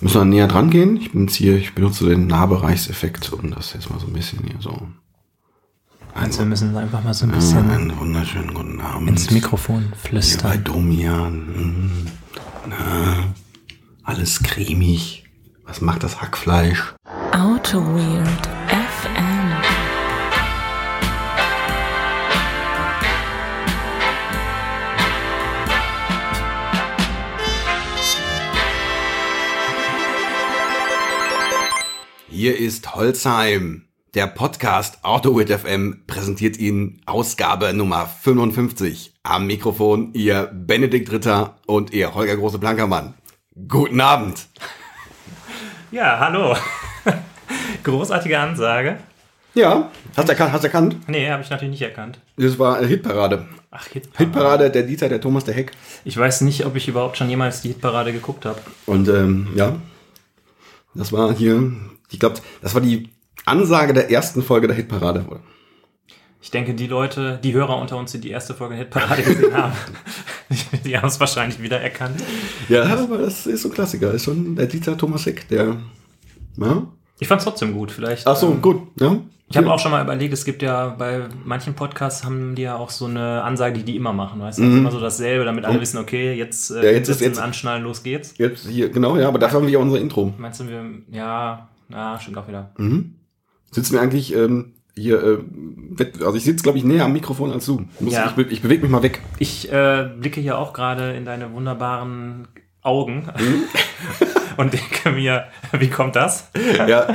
Müssen wir näher dran gehen? Ich bin jetzt hier, ich benutze den Nahbereichseffekt, um das jetzt mal so ein bisschen hier so. Also wir müssen einfach mal so ein bisschen Einen wunderschönen guten Abend. ins Mikrofon Hier bei flüstern. Domian. Na, alles cremig. Was macht das Hackfleisch? Auto Weird FM. Hier ist Holzheim. Der Podcast AutoWit FM präsentiert Ihnen Ausgabe Nummer 55. Am Mikrofon Ihr Benedikt Ritter und Ihr Holger Große Blankermann. Guten Abend. Ja, hallo. Großartige Ansage. Ja, hast du erkannt? Hast erkannt? Nee, habe ich natürlich nicht erkannt. Das war eine Hitparade. Ach, Hitparade. Hitparade, der Dieter, der Thomas, der Heck. Ich weiß nicht, ob ich überhaupt schon jemals die Hitparade geguckt habe. Und ähm, ja, das war hier, ich glaube, das war die Ansage der ersten Folge der Hitparade. Ich denke, die Leute, die Hörer unter uns, die die erste Folge Hitparade gesehen haben, die, haben es wahrscheinlich wieder erkannt. Ja, aber das ist so ein Klassiker. Ist schon der Dieter Thomas Heck, der. Ja? Ich fand es trotzdem gut. Vielleicht. Ach so, ähm, gut. Ja. Ich habe auch schon mal überlegt, es gibt ja bei manchen Podcasts haben die ja auch so eine Ansage, die die immer machen, weißt du? Also immer so dasselbe, damit alle wissen, okay, jetzt, äh, Mhm. Ja, jetzt ist- sitzen, jetzt- anschnallen, los geht's. Jetzt hier, genau, ja, aber dafür haben wir ja unser Intro. Meinst du, wir, ja, ja, stimmt auch wieder. Mhm. Sitzen wir eigentlich ähm, hier, äh, also ich sitze, glaube ich, näher am Mikrofon als du. Muss, Ja. Ich, ich bewege mich mal weg. Ich äh, blicke hier auch gerade in deine wunderbaren Augen Mhm. und denke mir, wie kommt das? Ja,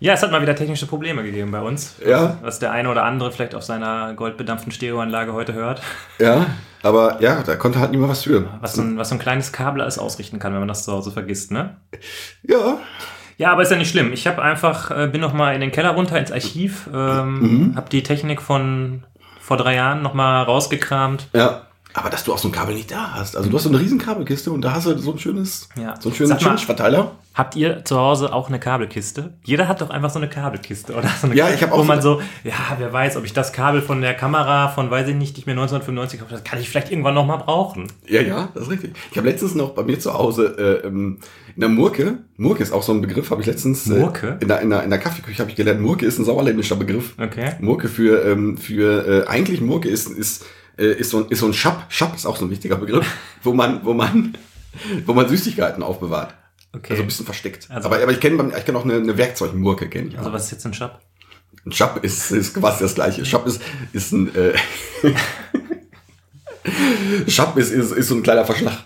Ja, es hat mal wieder technische Probleme gegeben bei uns. Ja. Was der eine oder andere vielleicht auf seiner goldbedampften Stereoanlage heute hört. ja, aber ja, da konnte halt niemand was für. Was so, ein, was so ein kleines Kabel alles ausrichten kann, wenn man das zu Hause vergisst, ne? Ja, Ja, aber ist ja nicht schlimm. Ich habe einfach, äh, bin noch mal in den Keller runter ins Archiv, ähm, Mhm. habe die Technik von vor drei Jahren noch mal rausgekramt. ja. Aber dass du auch so ein Kabel nicht da hast. Also du hast so eine riesen Kabelkiste und da hast du so ein schönes, Ja. so einen schönen mal- Change-Verteiler. Habt ihr zu Hause auch eine Kabelkiste? Jeder hat doch einfach so eine Kabelkiste, oder? So eine Ja, ich hab auch Wo so man so, ja, wer weiß, ob ich das Kabel von der Kamera von, weiß ich nicht, die ich mir 1995 gekauft habe, das kann ich vielleicht irgendwann noch mal brauchen. Ja, ja, das ist richtig. Ich habe letztens noch bei mir zu Hause äh, ähm, in der Murke, Murke ist auch so ein Begriff, habe ich letztens äh, Murke? in, der, in, der, in der Kaffeeküche habe ich gelernt, Murke ist ein sauerländischer Begriff. Okay. Murke für, ähm, für äh, eigentlich Murke ist, ist, äh, ist, so ein, ist so ein Schab. Schab ist auch so ein wichtiger Begriff, wo man, wo man, wo man Süßigkeiten aufbewahrt. Okay. Also ein bisschen versteckt. Also- aber, aber ich kenne ich kenn auch eine, eine Werkzeugmurke, kenne ich. Also auch. was ist jetzt ein Shop? Ein Schab ist, ist quasi das gleiche. Schab ist, ist ein äh, Schab ist, ist, ist so ein kleiner Verschlag.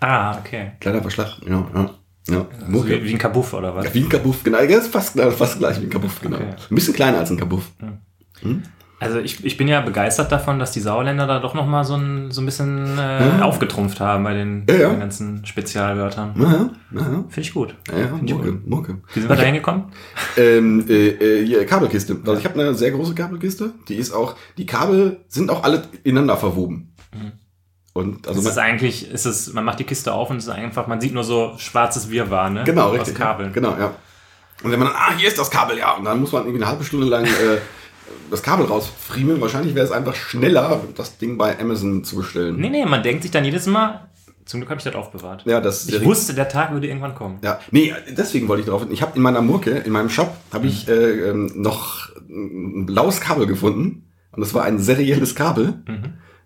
Ah, okay. Kleiner Verschlag, ja, ja. ja. Also wie, wie ein Kabuff oder was? Ja, wie ein Kabuff, genau. Ist fast, fast gleich wie ein Kabuff, genau. Okay. Ein bisschen kleiner als ein Kabuff. Also ich, ich bin ja begeistert davon, dass die Sauerländer da doch noch mal so ein, so ein bisschen äh, Ja. aufgetrumpft haben bei den, Ja, ja. den ganzen Spezialwörtern. Finde ich gut. Find Murke, gut. Murke. Wie sind wir da hingekommen? Ähm, äh, äh, Kabelkiste. Also ich habe eine sehr große Kabelkiste. Die ist auch, die Kabel sind auch alle ineinander verwoben. Und also es ist man, eigentlich, ist es, man macht die Kiste auf und es ist einfach, man sieht nur so schwarzes Wirrwarr, ne? genau, Aus richtig. Kabeln. Genau, ja. Und wenn man dann, ah, hier ist das Kabel, ja. Und dann muss man irgendwie eine halbe Stunde lang äh, das Kabel rausfriemeln. Wahrscheinlich wäre es einfach schneller, das Ding bei Amazon zu bestellen. Nee, nee, man denkt sich dann jedes Mal, zum Glück habe ich das aufbewahrt. Ja, das Ich wusste, der Tag würde irgendwann kommen. Ja, nee, deswegen wollte ich drauf. Ich habe in meiner Murke, in meinem Shop, habe ich äh, ähm, noch ein blaues Kabel gefunden. Und das war ein serielles Kabel,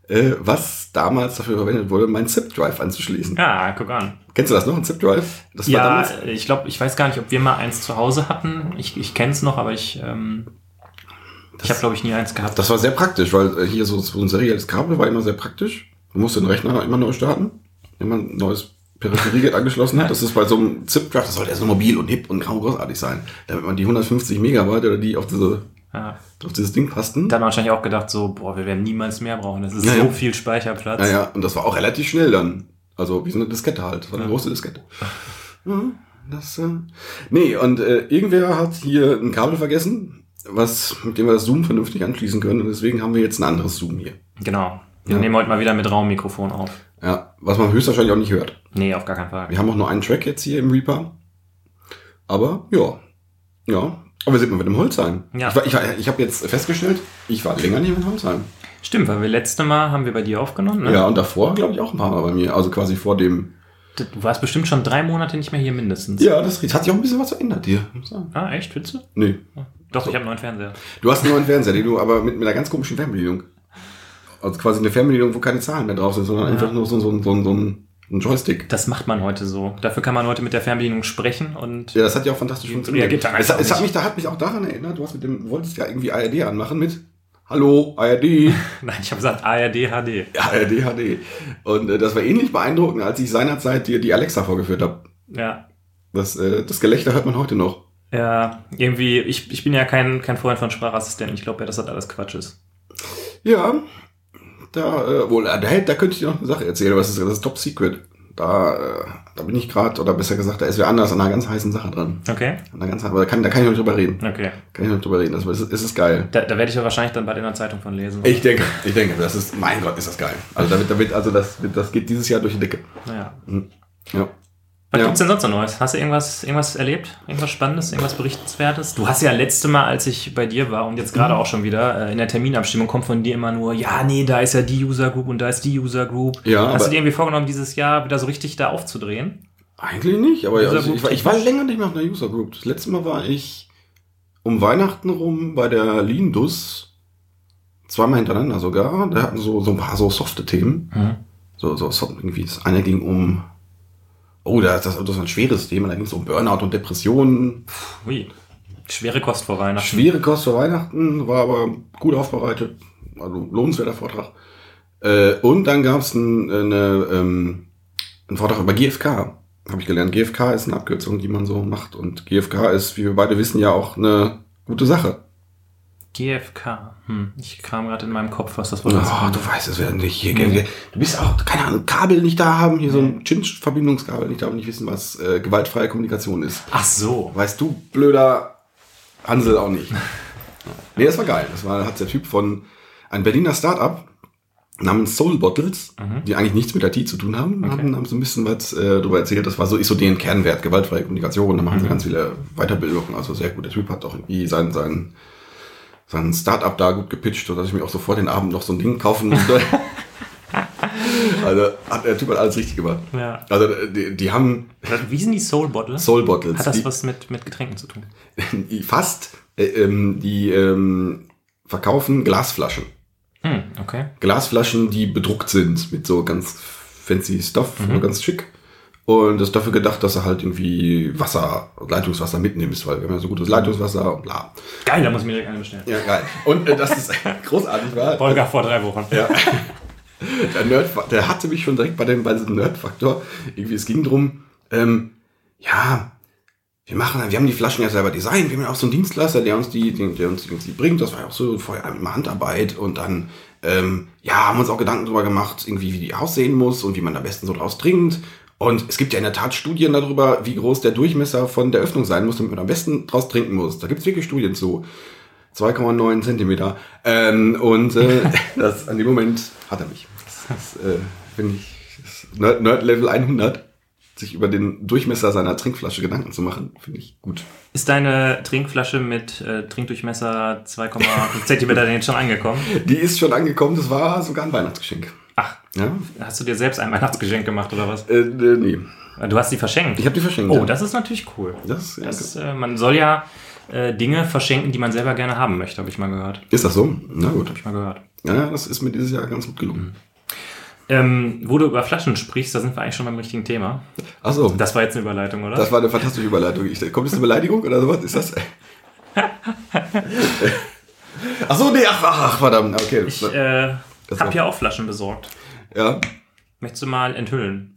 äh, was damals dafür verwendet wurde, meinen Zip-Drive anzuschließen. Ja, guck an. Kennst du das noch, ein Zip-Drive? Das war Ja, damals. ich glaube, ich weiß gar nicht, ob wir mal eins zu Hause hatten. Ich, ich kenne es noch, aber ich, ähm, ich habe, glaube ich, nie eins gehabt. Das war sehr praktisch, weil äh, hier so, so ein serielles Kabel war immer sehr praktisch. Du musst den Rechner immer neu starten, immer ein neues Peripheriegerät angeschlossen hat. Das ist bei so einem Zip-Drive, das sollte erst nur mobil und hip und großartig sein, damit man die 150 Megabyte oder die auf diese Ja. auf dieses Ding passten. Da hat man wahrscheinlich auch gedacht, so, boah, wir werden niemals mehr brauchen. Das ist Ja, so ja. viel Speicherplatz. Ja, ja, und das war auch relativ schnell dann. Also wie so eine Diskette halt. Das war eine große Diskette. Das, äh, nee, und äh, irgendwer hat hier ein Kabel vergessen, was, mit dem wir das Zoom vernünftig anschließen können. Und deswegen haben wir jetzt ein anderes Zoom hier. Genau. Wir Ja. nehmen heute mal wieder mit Raummikrofon auf. Ja, was man höchstwahrscheinlich auch nicht hört. Nee, auf gar keinen Fall. Wir haben auch nur einen Track jetzt hier im Reaper. Aber ja, ja. Aber wir sind mal mit dem Holzheim. Ja. Ich, war- ich, war- ich habe jetzt festgestellt, ich war länger nicht mit Holzheim. Stimmt, weil wir letzte Mal haben wir bei dir aufgenommen, ne? Ja, und davor glaube ich auch ein paar Mal bei mir. Also quasi vor dem Du warst bestimmt schon drei Monate nicht mehr hier mindestens. Ja, das hat sich auch ein bisschen was verändert hier. Ah, echt? Willst du? Nee. Doch, ich habe einen neuen Fernseher. Du hast einen neuen Fernseher, den du aber mit, mit einer ganz komischen Fernbedienung. Also quasi eine Fernbedienung, wo keine Zahlen mehr drauf sind, sondern einfach nur so, so, so, so, so ein ein Joystick. Das macht man heute so. Dafür kann man heute mit der Fernbedienung sprechen und Ja, das hat ja auch fantastisch funktioniert. reagiert dann Es, es hat mich, da hat mich auch daran erinnert, du hast mit dem, du wolltest ja irgendwie ARD anmachen mit Hallo, ARD. Nein, ich habe gesagt ARD HD. ARD HD. Und äh, das war ähnlich beeindruckend, als ich seinerzeit dir die Alexa vorgeführt habe. Ja. Das, äh, das Gelächter hört man heute noch. Ja, irgendwie, ich, ich bin ja kein, kein Freund von Sprachassistenten. Ich glaube ja, dass das alles Quatsch ist. Ja, da, äh, wohl, äh, da, da könnte ich dir noch eine Sache erzählen, aber das ist, das ist top secret. Da, äh, da bin ich gerade, oder besser gesagt, da ist wer anders an einer ganz heißen Sache dran. Okay? An einer ganz, aber da kann, da kann ich noch nicht drüber reden. Okay. Kann ich noch nicht drüber reden. Das ist, ist, ist geil. Da, da werde ich ja wahrscheinlich dann bald in der Zeitung von lesen. Ich denke, ich denke, das ist, mein Gott, ist das geil. Also damit, damit, also das, wird- das geht dieses Jahr durch die Decke. Naja. Ja. Was Ja. gibt's denn sonst noch Neues? Hast du irgendwas, irgendwas erlebt? Irgendwas Spannendes? Irgendwas Berichtenswertes? Du hast ja letzte Mal, als ich bei dir war und jetzt gerade Mhm. auch schon wieder, äh, in der Terminabstimmung kommt von dir immer nur, ja, nee, da ist ja die User Group und da ist die User Group. Ja, hast du dir irgendwie vorgenommen, dieses Jahr wieder so richtig da aufzudrehen? Eigentlich nicht, aber also, ich, war, ich war länger nicht mehr auf einer User Group. Das letzte Mal war ich um Weihnachten rum bei der Lindus. Zweimal hintereinander sogar. Da hatten so, so ein paar so softe Themen. Mhm. So, so, so irgendwie. Das eine ging um. Oh, das, das, das war ein schweres Thema. Da ging es um Burnout und Depressionen. Ui. Schwere Kost vor Weihnachten. Schwere Kost für Weihnachten, war aber gut aufbereitet. Also lohnenswerter Vortrag. Äh, und dann gab es ein, eine, ähm, einen Vortrag über GFK. Habe ich gelernt. GFK ist eine Abkürzung, die man so macht. Und GFK ist, wie wir beide wissen, ja auch eine gute Sache. GFK. Hm. Ich kram gerade in meinem Kopf, was das Wort ist. Oh, du weißt es werden nicht. Hier, Du bist auch, keine Ahnung, Kabel nicht da haben, hier so ein Chinch-Verbindungskabel nicht da haben, nicht wissen, was äh, gewaltfreie Kommunikation ist. Ach so. Weißt du, blöder Hansel auch nicht. nee, das war geil. Das war, hat der Typ von einem Berliner Startup namens Soul Bottles, die eigentlich nichts mit IT zu tun haben, haben, haben so ein bisschen was äh, darüber erzählt. Das war so, ist so deren Kernwert, gewaltfreie Kommunikation. Da machen sie ganz viele Weiterbildungen. Also sehr gut. Der Typ hat auch irgendwie sein, sein, sein Startup da gut gepitcht, sodass ich mir auch so vor den Abend noch so ein Ding kaufen musste. also hat der Typ hat alles richtig gemacht. Ja. Also die, die haben Wie sind die Soul Bottle? Soul Bottles. Hat das die, was mit, mit Getränken zu tun? fast, äh, ähm, die ähm, verkaufen Glasflaschen. Hm, okay. Glasflaschen, die bedruckt sind mit so ganz fancy Stuff, ganz schick. Und das ist dafür gedacht, dass du halt irgendwie Wasser, Leitungswasser mitnimmst, weil wir haben ja so gutes Leitungswasser und bla. Geil, da muss ich mir direkt eine bestellen. Ja, geil. Und äh, das ist großartig war. Volker vor drei Wochen. Ja. Der Nerd, der hatte mich schon direkt bei dem, bei diesem Nerd-Faktor. Irgendwie, es ging drum, ähm, ja, wir machen, wir haben die Flaschen ja selber designt, wir haben ja auch so einen Dienstleister, der uns die, der, uns die, die bringt, das war ja auch so vorher immer Handarbeit und dann, ähm, ja, haben uns auch Gedanken darüber gemacht, irgendwie, wie die aussehen muss und wie man am besten so draus trinkt. Und es gibt ja in der Tat Studien darüber, wie groß der Durchmesser von der Öffnung sein muss, damit man am besten draus trinken muss. Da gibt's wirklich Studien zu. 2,9 Zentimeter. Ähm, und äh, das, an dem Moment hat er mich. Das ist, äh, finde ich, das Nerd, Nerd Level 100, sich über den Durchmesser seiner Trinkflasche Gedanken zu machen, finde ich gut. Ist deine Trinkflasche mit äh, Trinkdurchmesser 2,5 Zentimeter denn jetzt schon angekommen? Die ist schon angekommen, das war sogar ein Weihnachtsgeschenk. Ja? hast du dir selbst ein Weihnachtsgeschenk gemacht oder was? Äh, äh, nee. Du hast die verschenkt. Ich habe die verschenkt. oh, ja. das ist natürlich cool. das, ja, Das, äh, man soll ja äh, Dinge verschenken, die man selber gerne haben möchte, habe ich mal gehört. ist das so? Na gut. Hab ich mal gehört. Ja, das ist mir dieses Jahr ganz gut gelungen. Ähm, wo du über Flaschen sprichst, da sind wir eigentlich schon beim richtigen Thema. Ach so, Das war jetzt eine Überleitung, oder? das war eine fantastische Überleitung. Ich, kommt das eine Beleidigung oder sowas? Ist das? ach so, nee, ach, ach, verdammt. Okay. ich äh, habe hier auch Flaschen besorgt. Ja. Möchtest du mal enthüllen?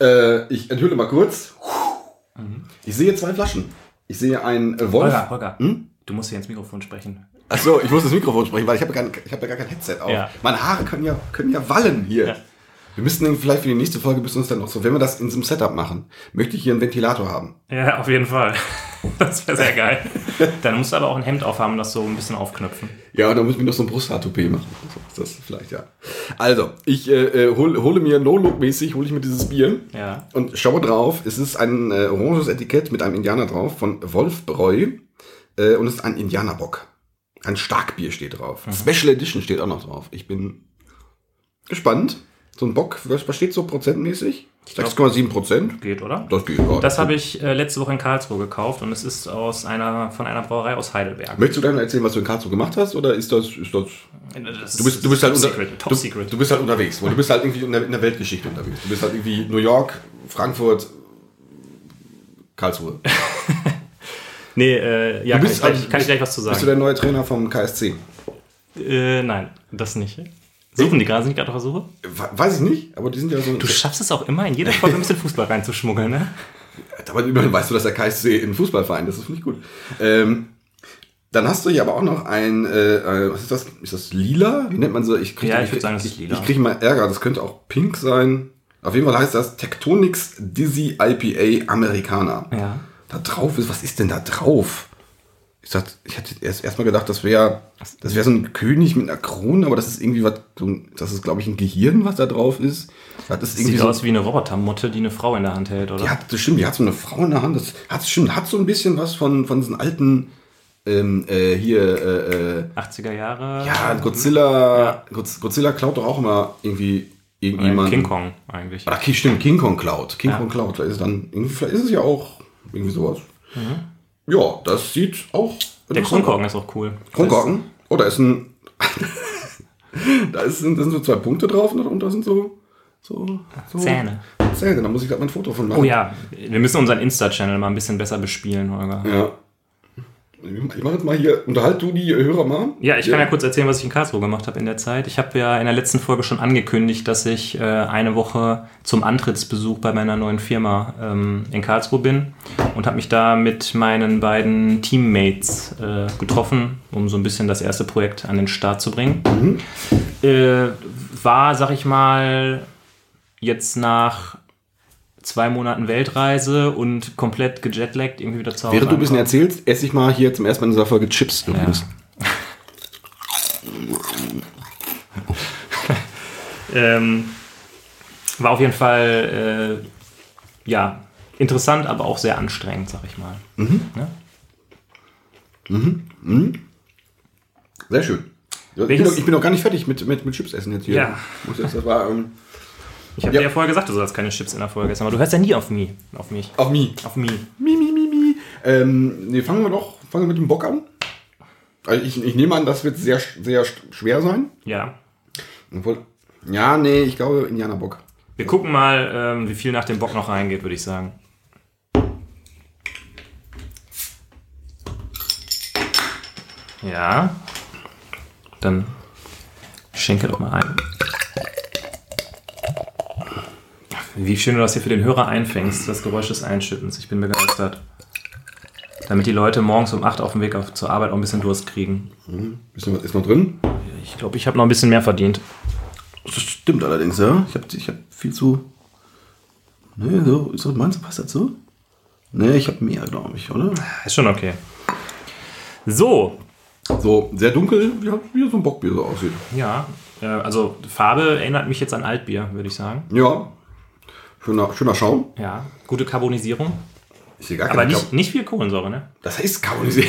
Äh, ich enthülle mal kurz. Ich sehe zwei Flaschen. Ich sehe einen äh, Wolf. Holger, Holger, Hm? du musst hier ins Mikrofon sprechen. Ach so, ich muss das Mikrofon sprechen, weil ich habe ja, kein- ich habe ja gar kein Headset auf. Ja. Meine Haare können ja, können ja wallen hier. Ja. Wir müssten dann vielleicht für die nächste Folge bis uns dann noch so, wenn wir das in so einem Setup machen, möchte ich hier einen Ventilator haben. Ja, auf jeden Fall. Das wäre sehr geil. Dann musst du aber auch ein Hemd aufhaben, das so ein bisschen aufknöpfen. Ja, und dann müssen wir noch so ein Brusthaar-Toupet machen. So ist das vielleicht, ja. Also, ich äh, äh, hol, hole mir No-Look-mäßig, hole ich mir dieses Bier Ja. und schaue drauf. Es ist ein äh, oranges Etikett mit einem Indianer drauf von Wolfbräu äh, und es ist ein Indianerbock. Ein Starkbier steht drauf. Special Edition steht auch noch drauf. Ich bin gespannt. So ein Bock, was, was steht so prozentmäßig? glaub- 6,7 Prozent? Geht, oder? Das geht. Ja, Das habe ich äh, letzte Woche in Karlsruhe gekauft und es ist aus einer, von einer Brauerei aus Heidelberg. Möchtest du dann erzählen, was du in Karlsruhe gemacht hast? Oder ist das. Ist das Das du, bist, du, bist halt unter, secret, top du, secret. du bist halt unterwegs. Du bist halt irgendwie in der, in der Weltgeschichte unterwegs. Du bist halt irgendwie New York, Frankfurt, Karlsruhe. nee, äh, ja, Du kann, bist ich gleich, halt- kann ich gleich was zu Bist du sagen. der neue Trainer vom KSC? Äh, nein, das nicht. Suchen die gerade, sind die gerade auf der Suche? We- Weiß ich nicht, aber die sind ja so. Du schaffst es auch immer, in jeder Folge ein bisschen Fußball reinzuschmuggeln, ne? Aber immerhin weißt du, dass der KSC ein Fußballverein ist. Das finde ich gut. Ähm, dann hast du hier aber auch noch ein, äh, äh, was ist das? Ist das lila? Wie nennt man so? Ich krieg, Ja, ich ich, würd sagen, das ist lila. Ich kriege mal Ärger. Das könnte auch pink sein. Auf jeden Fall heißt das Tectonics Dizzy IPA Americana. Ja. Da drauf ist, was ist denn da drauf? Ich, sag, ich hätte erst erstmal gedacht, das wäre das wäre so ein König mit einer Krone, aber das ist irgendwie was, das ist glaube ich ein Gehirn, was da drauf ist. Das ist irgendwie Sieht so, aus wie eine Robotermotte, die eine Frau in der Hand hält, oder? hat, das stimmt, die hat so eine Frau in der Hand. Das hat, stimmt, hat so ein bisschen was von, von diesen alten, ähm, äh, hier, äh, äh, 80er Jahre. ja, Godzilla, Ja. Godz- Godzilla klaut doch auch immer irgendwie Äh, irgendjemand. King Kong eigentlich. Ach, stimmt, King Kong klaut. King Ja. Kong klaut. Vielleicht ist, es dann, vielleicht ist es ja auch irgendwie sowas. Mhm. Ja, das sieht auch. Der Kronkorken ist auch cool. Kronkorken? Oh, da ist ein. da, ist, da sind so zwei Punkte drauf und darunter sind so. so, so Zähne. Zähne, da muss ich gerade mal ein Foto von machen. Oh ja, wir müssen unseren Insta-Channel mal ein bisschen besser bespielen, Holger. Ja. Ich mache jetzt mal hier, unterhalt du die Hörer mal. Ja, ich kann ja kurz erzählen, was ich in Karlsruhe gemacht habe in der Zeit. Ich habe ja in der letzten Folge schon angekündigt, dass ich äh, eine Woche zum Antrittsbesuch bei meiner neuen Firma ähm, in Karlsruhe bin und habe mich da mit meinen beiden Teammates äh, getroffen, um so ein bisschen das erste Projekt an den Start zu bringen. Äh, war, sag ich mal, jetzt nach zwei Monaten Weltreise und komplett gejetlaggt irgendwie wieder zu Hause. Während du ein bisschen erzählst, esse ich mal hier zum ersten Mal in dieser Folge Chips übrigens. Ähm, war auf jeden Fall äh, ja interessant, aber auch sehr anstrengend, sag ich mal. Ne? Sehr schön. Ich bin, noch, ich bin noch gar nicht fertig mit, mit, mit Chips essen jetzt hier. Ja. Das war ähm, Ich habe Ja. dir ja vorher gesagt, du sollst keine Chips in der Folge essen, aber du hörst ja nie auf mich. Auf mich. auf Mi. Auf mich. Mi, mi, mi, mi. Ähm, nee, fangen wir doch fangen wir mit dem Bock an. Also ich, ich nehme an, das wird sehr, sehr schwer sein. Ja. Obwohl, ja, nee, ich glaube Indianerbock. Wir gucken mal, ähm, wie viel nach dem Bock noch reingeht, würde ich sagen. Ja. Dann schenke doch mal ein. Wie schön du das hier für den Hörer einfängst, das Geräusch des Einschüttens. Ich bin begeistert. Damit die Leute morgens um 8 auf dem Weg auf, zur Arbeit auch ein bisschen Durst kriegen. Bisschen was ist noch drin? Ich glaube, ich habe noch ein bisschen mehr verdient. Das stimmt allerdings, ja. Ich habe ich hab viel zu. Nee, so, ist das, meinst du, passt das so? Nee, ich habe mehr, glaube ich, oder? Ist schon okay. So, So, sehr dunkel, wie, wie so ein Bockbier so aussieht. Ja, äh, also Farbe erinnert mich jetzt an Altbier, würde ich sagen. Ja. Schöner, schöner Schaum. Ja, gute Karbonisierung. Ich sehe gar Aber nicht, nicht viel Kohlensäure, ne? Das heißt karbonisiert.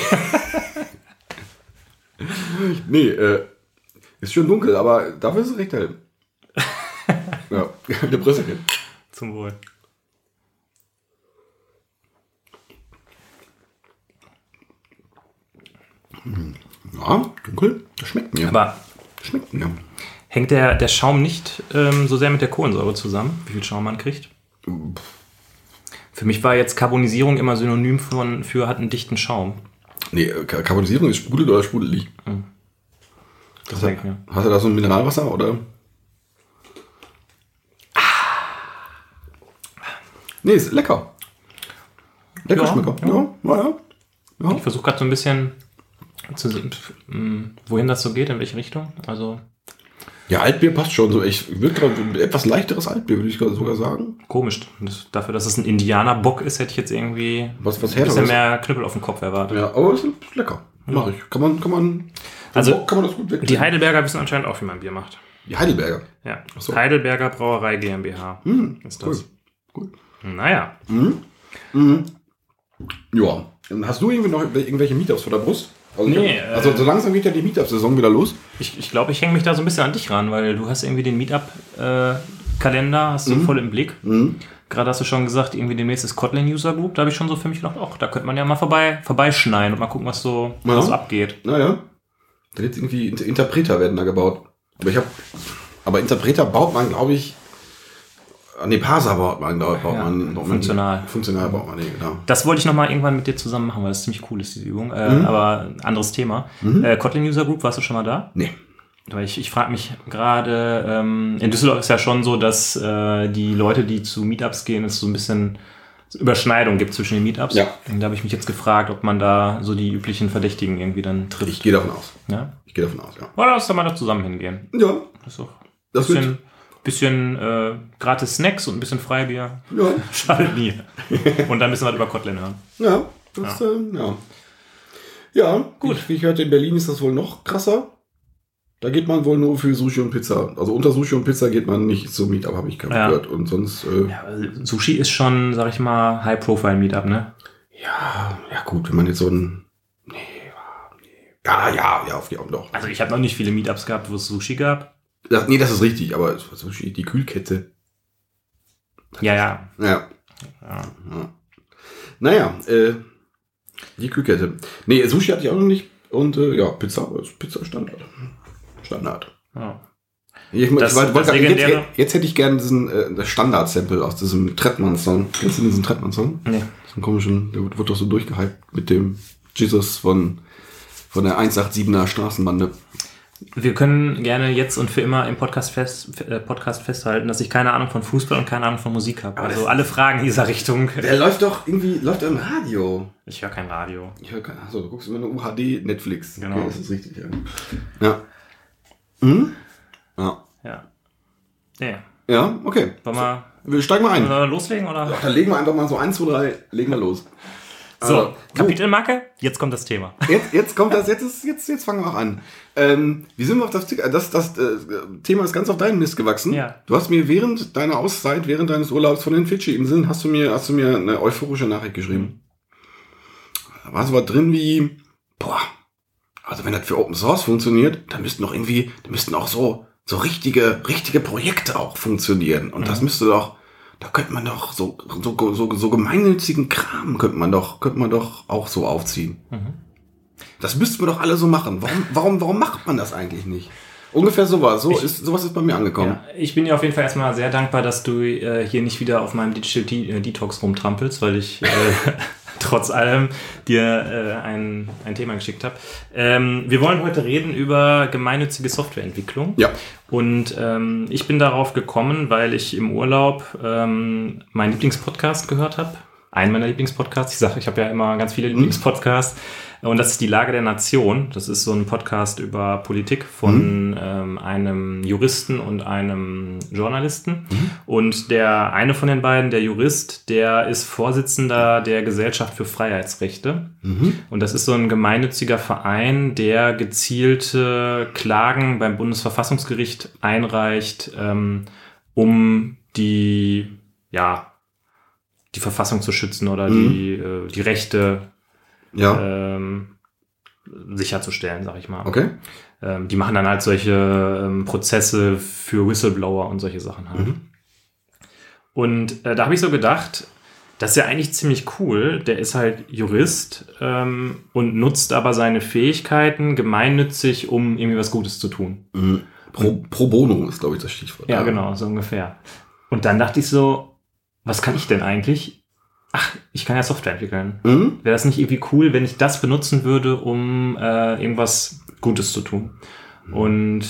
nee, äh, ist schön dunkel, aber dafür ist es recht hell. ja, der Brüsselchen. Zum Wohl. Ja, dunkel. Das schmeckt mir. Aber schmeckt mir. Hängt der, der Schaum nicht ähm, so sehr mit der Kohlensäure zusammen, wie viel Schaum man kriegt? Für mich war jetzt Karbonisierung immer synonym von, für hat einen dichten Schaum. Nee, Karbonisierung ist sprudelt oder sprudelig. Das denke ich mir. Hast du da so ein Mineralwasser oder? Nee, ist lecker. Lecker Ja, Schmecker. ja. Ja, ja, ja. Ich versuche gerade so ein bisschen zu mh, wohin das so geht, in welche Richtung. Also Ja, Altbier passt schon so. Ich würde gerade etwas leichteres Altbier, würde ich sogar sagen. komisch. Das, dafür, dass es ein Indianerbock ist, hätte ich jetzt irgendwie Was, was ein bisschen mehr Knüppel auf dem Kopf erwartet. Ja, aber es ist lecker. Mach ich. Kann man, kann man, Also, kann man das gut weg. Die Heidelberger wissen anscheinend auch, wie man Bier macht. Die Heidelberger. Ja. so. Heidelberger Brauerei GmbH ist Cool. das. cool. Naja. Ja. Hast du irgendwie noch irgendwelche Meetups vor der Brust? Also, Nee, ich, also äh, so langsam geht ja die Meetup-Saison wieder los. Ich, ich glaube, ich hänge mich da so ein bisschen an dich ran, weil du hast irgendwie den Meetup-Kalender, hast du voll im Blick. Gerade hast du schon gesagt, irgendwie demnächst ist Kotlin User Group. Da habe ich schon so für mich gedacht, ach, da könnte man ja mal vorbei, vorbeischneiden und mal gucken, was so, Ja. was so abgeht. Naja. Da wird irgendwie Inter- Interpreter werden da gebaut. Aber ich habe, aber Interpreter baut man, glaube ich, an die Parser baut man, glaube baut Ja, man, baut funktional. Man, funktional baut man die, genau. Das wollte ich nochmal irgendwann mit dir zusammen machen, weil das ziemlich cool ist, diese Übung. Äh, Mhm. Aber anderes Thema. Äh, Kotlin User Group, warst du schon mal da? Nee. Weil ich, ich frage mich gerade, ähm, in Düsseldorf ist ja schon so, dass äh, die Leute, die zu Meetups gehen, es so ein bisschen Überschneidung gibt zwischen den Meetups. Ja. Und da habe ich mich jetzt gefragt, ob man da so die üblichen Verdächtigen irgendwie dann Ich trifft. gehe davon aus. Ja? Ich gehe davon aus, ja. Oder lass da mal da zusammen hingehen. Ja, Das ist doch das bisschen, bisschen äh, gratis Snacks und ein bisschen Freibier. ja, Schadet nie. und dann müssen wir über Kotlin hören. ja, das, ja. Äh, ja. Ja, gut. Wie ich hörte, in Berlin ist das wohl noch krasser. Da geht man wohl nur für Sushi und Pizza. Also unter Sushi und Pizza geht man nicht zum Meetup, habe ich Ja. gehört. Und sonst, äh, Ja, Sushi ist schon, sag ich mal, High-Profile-Meetup, ne? ja, ja gut, wenn man jetzt so ein, nee, nee. ja, ja, ja, auf die Augen doch. Also ich habe noch nicht viele Meetups gehabt, wo es Sushi gab. Das, nee, das ist richtig, aber Sushi, die Kühlkette. Ja, ja. Ja. ja. ja. Naja, äh, die Kühlkette. Nee, Sushi hatte ich auch noch nicht. Und äh, ja, Pizza, ist Pizza Standard. Standard. ja. Ich, Das- ich wollte grad- jetzt, jetzt hätte ich gerne diesen äh, Standard-Sample aus diesem Trettmann-Song. Kennst du diesen Trettmann-Song? Nee. So einen komischen, der wird doch so durchgehypt mit dem Jesus von, von der 187er Straßenbande. Wir können gerne jetzt und für immer im Podcast, fest, äh, Podcast festhalten, dass ich keine Ahnung von Fußball und keine Ahnung von Musik habe. Also alle Fragen in dieser Richtung. Der läuft doch irgendwie, läuft im Radio. Ich höre kein Radio. Ich höre keine, achso, du guckst immer nur UHD Netflix. Genau. Okay, das ist richtig, ja. Ja. Hm? Ja. Ja. Nee. Ja, okay. Wollen wir, Wir steigen mal ein. wollen wir loslegen oder? Dann legen wir einfach mal so 1, 2, 3, legen wir los. So, Also, Kapitelmarke, jetzt kommt das Thema. Jetzt, jetzt kommt das, jetzt, ist, jetzt, jetzt fangen wir auch an. Ähm, wie sind wir auf das, das, das äh, Thema ist ganz auf deinen Mist gewachsen. Ja. Du hast mir während deiner Auszeit, während deines Urlaubs von den Fidschi-Inseln, hast du mir, hast du mir eine euphorische Nachricht geschrieben. Da war so was drin wie, boah, also wenn das für Open Source funktioniert, dann müssten doch irgendwie, dann müssten auch so, so richtige, richtige Projekte auch funktionieren. Und das müsste doch, da könnte man doch so, so, so, so gemeinnützigen Kram könnte man doch, könnte man doch auch so aufziehen. Das müssten wir doch alle so machen. Warum, warum, warum macht man das eigentlich nicht? Ungefähr sowas. So Ich- ist, sowas ist bei mir angekommen. Ja, ich bin dir auf jeden Fall erstmal sehr dankbar, dass du äh, hier nicht wieder auf meinem Digital De Detox rumtrampelst, weil ich äh, trotz allem dir äh, ein, ein Thema geschickt habe. Ähm, wir wollen heute reden über gemeinnützige Softwareentwicklung. Ja. Und ähm, ich bin darauf gekommen, weil ich im Urlaub ähm, meinen Lieblingspodcast gehört habe. Einen meiner Lieblingspodcasts. Ich sage, ich habe ja immer ganz viele Lieblingspodcasts. Und das ist die Lage der Nation. Das ist so ein Podcast über Politik von ähm, einem Juristen und einem Journalisten. Und der eine von den beiden, der Jurist, der ist Vorsitzender der Gesellschaft für Freiheitsrechte. Und das ist so ein gemeinnütziger Verein, der gezielte Klagen beim Bundesverfassungsgericht einreicht, ähm, um die, ja, die Verfassung zu schützen oder die, äh, die Rechte Ja. ähm, sicherzustellen, sag ich mal. Okay. Ähm, die machen dann halt solche ähm, Prozesse für Whistleblower und solche Sachen halt. Mhm. Und äh, da habe ich so gedacht, das ist ja eigentlich ziemlich cool. Der ist halt Jurist ähm, und nutzt aber seine Fähigkeiten gemeinnützig, um irgendwie was Gutes zu tun. Mhm. Pro, pro Bono ist, glaube ich, das Stichwort. Ja, genau, so ungefähr. Und dann dachte ich so, was kann ich denn eigentlich? Ach, ich kann ja Software entwickeln. Mhm. Wäre das nicht irgendwie cool, wenn ich das benutzen würde, um äh, irgendwas Gutes zu tun? Und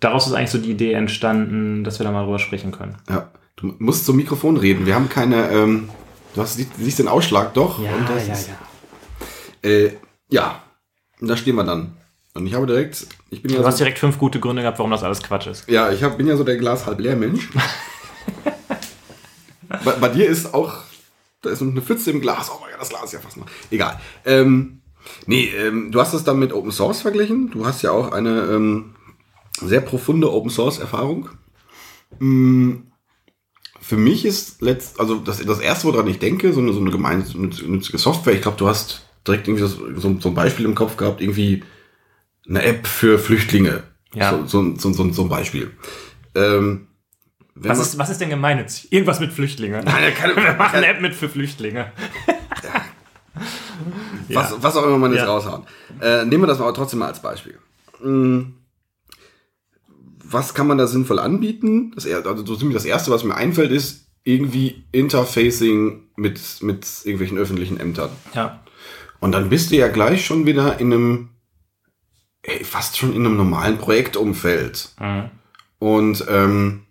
daraus ist eigentlich so die Idee entstanden, dass wir da mal drüber sprechen können. Ja. Du musst zum Mikrofon reden. Wir haben keine, ähm, du hast, siehst den Ausschlag doch. und das ist, Äh, ja. Und da stehen wir dann. Und ich habe direkt, ich bin ja Du hast so, direkt fünf gute Gründe gehabt, warum das alles Quatsch ist. ja, ich hab, bin ja so der Glas halb leer Mensch. bei, bei dir ist auch, da ist eine Pfütze im Glas. Oh mein Gott, das Glas ist ja fast noch. Egal. Ähm, nee, ähm, du hast es dann mit Open Source verglichen. Du hast ja auch eine ähm, sehr profunde Open Source Erfahrung. Mm, Für mich ist letzt, also das, das erste, woran ich denke, so eine, so eine gemeinnützige Software, ich glaube, du hast direkt irgendwie so, so, so ein Beispiel im Kopf gehabt, irgendwie eine App für Flüchtlinge. Ja. So, so, so, so, so ein Beispiel. Ähm, Was ist, was ist denn gemeinnützig? Irgendwas mit Flüchtlingen. Nein, keine- Wir machen eine App mit für Flüchtlinge. was, was auch immer man jetzt Ja. raushauen. Äh, nehmen wir das mal aber trotzdem mal als Beispiel. Mm. Was kann man da sinnvoll anbieten? Das, also so ziemlich das erste, was mir einfällt, ist irgendwie Interfacing mit, mit irgendwelchen öffentlichen Ämtern. Ja. Und dann bist du ja gleich schon wieder in einem, ey, fast schon in einem normalen Projektumfeld. Mhm. Und ähm,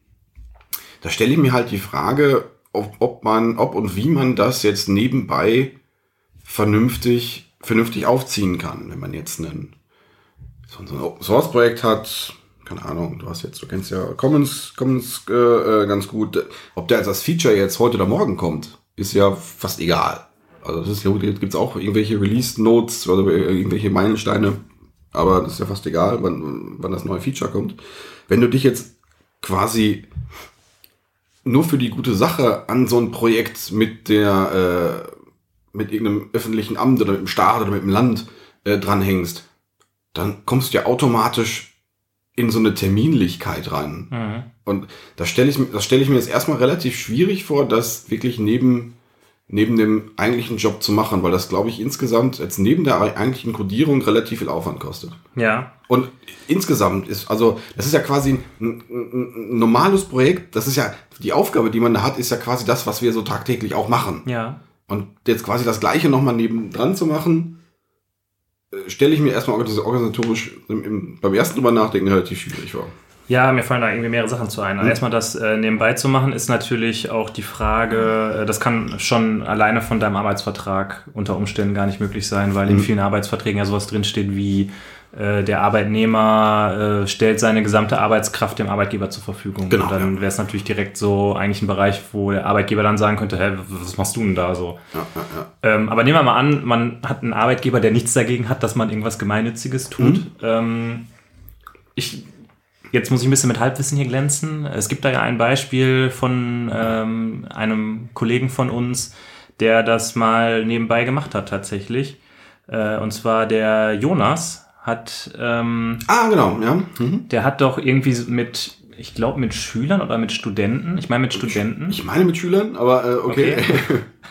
da stelle ich mir halt die Frage, ob, ob man, ob und wie man das jetzt nebenbei vernünftig, vernünftig aufziehen kann, wenn man jetzt einen, so, ein Open Source Projekt hat, keine Ahnung, du hast jetzt, du kennst ja Commons, Commons äh, äh, ganz gut. Ob der als das Feature jetzt heute oder morgen kommt, ist ja fast egal. Also das ist auch irgendwelche Release Notes oder irgendwelche Meilensteine, aber das ist ja fast egal, wann, wann das neue Feature kommt. Wenn du dich jetzt quasi nur für die gute Sache an so ein Projekt mit der, äh, mit irgendeinem öffentlichen Amt oder mit dem Staat oder mit dem Land äh, dranhängst, dann kommst du ja automatisch in so eine Terminlichkeit rein. Mhm. Und da stelle ich, mir- das stelle ich mir jetzt erstmal relativ schwierig vor, das wirklich neben, neben dem eigentlichen Job zu machen, weil das, glaube ich, insgesamt jetzt neben der eigentlichen Codierung relativ viel Aufwand kostet. Ja. Und insgesamt ist, also, das ist ja quasi ein, ein, ein normales Projekt. Das ist ja, die Aufgabe, die man da hat, ist ja quasi das, was wir so tagtäglich auch machen. Ja. Und jetzt quasi das Gleiche nochmal nebendran zu machen, äh, stelle ich mir erstmal organis- organisatorisch im, im, beim ersten drüber nachdenken relativ schwierig vor. Ja, mir fallen da irgendwie mehrere Sachen zu ein. Hm. Erstmal das äh, nebenbei zu machen, ist natürlich auch die Frage, äh, das kann schon alleine von deinem Arbeitsvertrag unter Umständen gar nicht möglich sein, weil in Hm. vielen Arbeitsverträgen ja sowas drinsteht wie äh, der Arbeitnehmer äh, stellt seine gesamte Arbeitskraft dem Arbeitgeber zur Verfügung. Genau, Und dann wäre es natürlich direkt so eigentlich ein Bereich, wo der Arbeitgeber dann sagen könnte, hä, was machst du denn da so? Ja, ja, ja. Ähm, aber nehmen wir mal an, man hat einen Arbeitgeber, der nichts dagegen hat, dass man irgendwas Gemeinnütziges tut. Mhm. Ähm, ich, jetzt muss ich ein bisschen mit Halbwissen hier glänzen. Es gibt da ja ein Beispiel von ähm, einem Kollegen von uns, der das mal nebenbei gemacht hat tatsächlich. Äh, und zwar der Jonas hat, ähm, Ah, genau, ja. Mhm. der hat doch irgendwie mit, ich glaube mit Schülern oder mit Studenten, ich meine mit Studenten, Ich meine mit Schülern, aber äh, okay.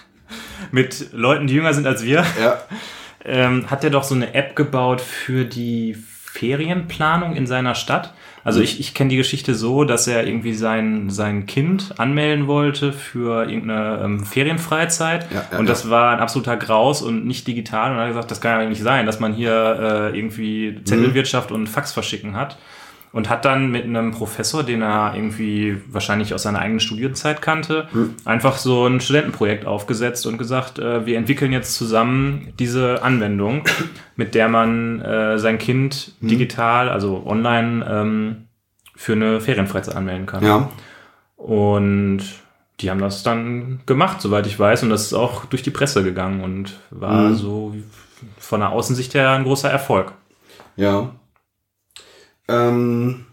mit Leuten, die jünger sind als wir, ja. ähm, hat er doch so eine App gebaut für die Ferienplanung in seiner Stadt. Also Mhm. ich, ich kenne die Geschichte so, dass er irgendwie sein, sein Kind anmelden wollte für irgendeine ähm, Ferienfreizeit. Ja, ja, und ja. das war ein absoluter Graus und nicht digital. Und er hat gesagt, das kann ja nicht sein, dass man hier äh, irgendwie Zettelwirtschaft und Fax verschicken hat. Und hat dann mit einem Professor, den er irgendwie wahrscheinlich aus seiner eigenen Studienzeit kannte, einfach so ein Studentenprojekt aufgesetzt und gesagt, äh, wir entwickeln jetzt zusammen diese Anwendung, mit der man äh, sein Kind digital, also online, ähm, für eine Ferienfreizeit anmelden kann. ja. Und die haben das dann gemacht, soweit ich weiß. Und das ist auch durch die Presse gegangen und war Mhm. so von der Außensicht her ein großer Erfolg. Ja. Ähm,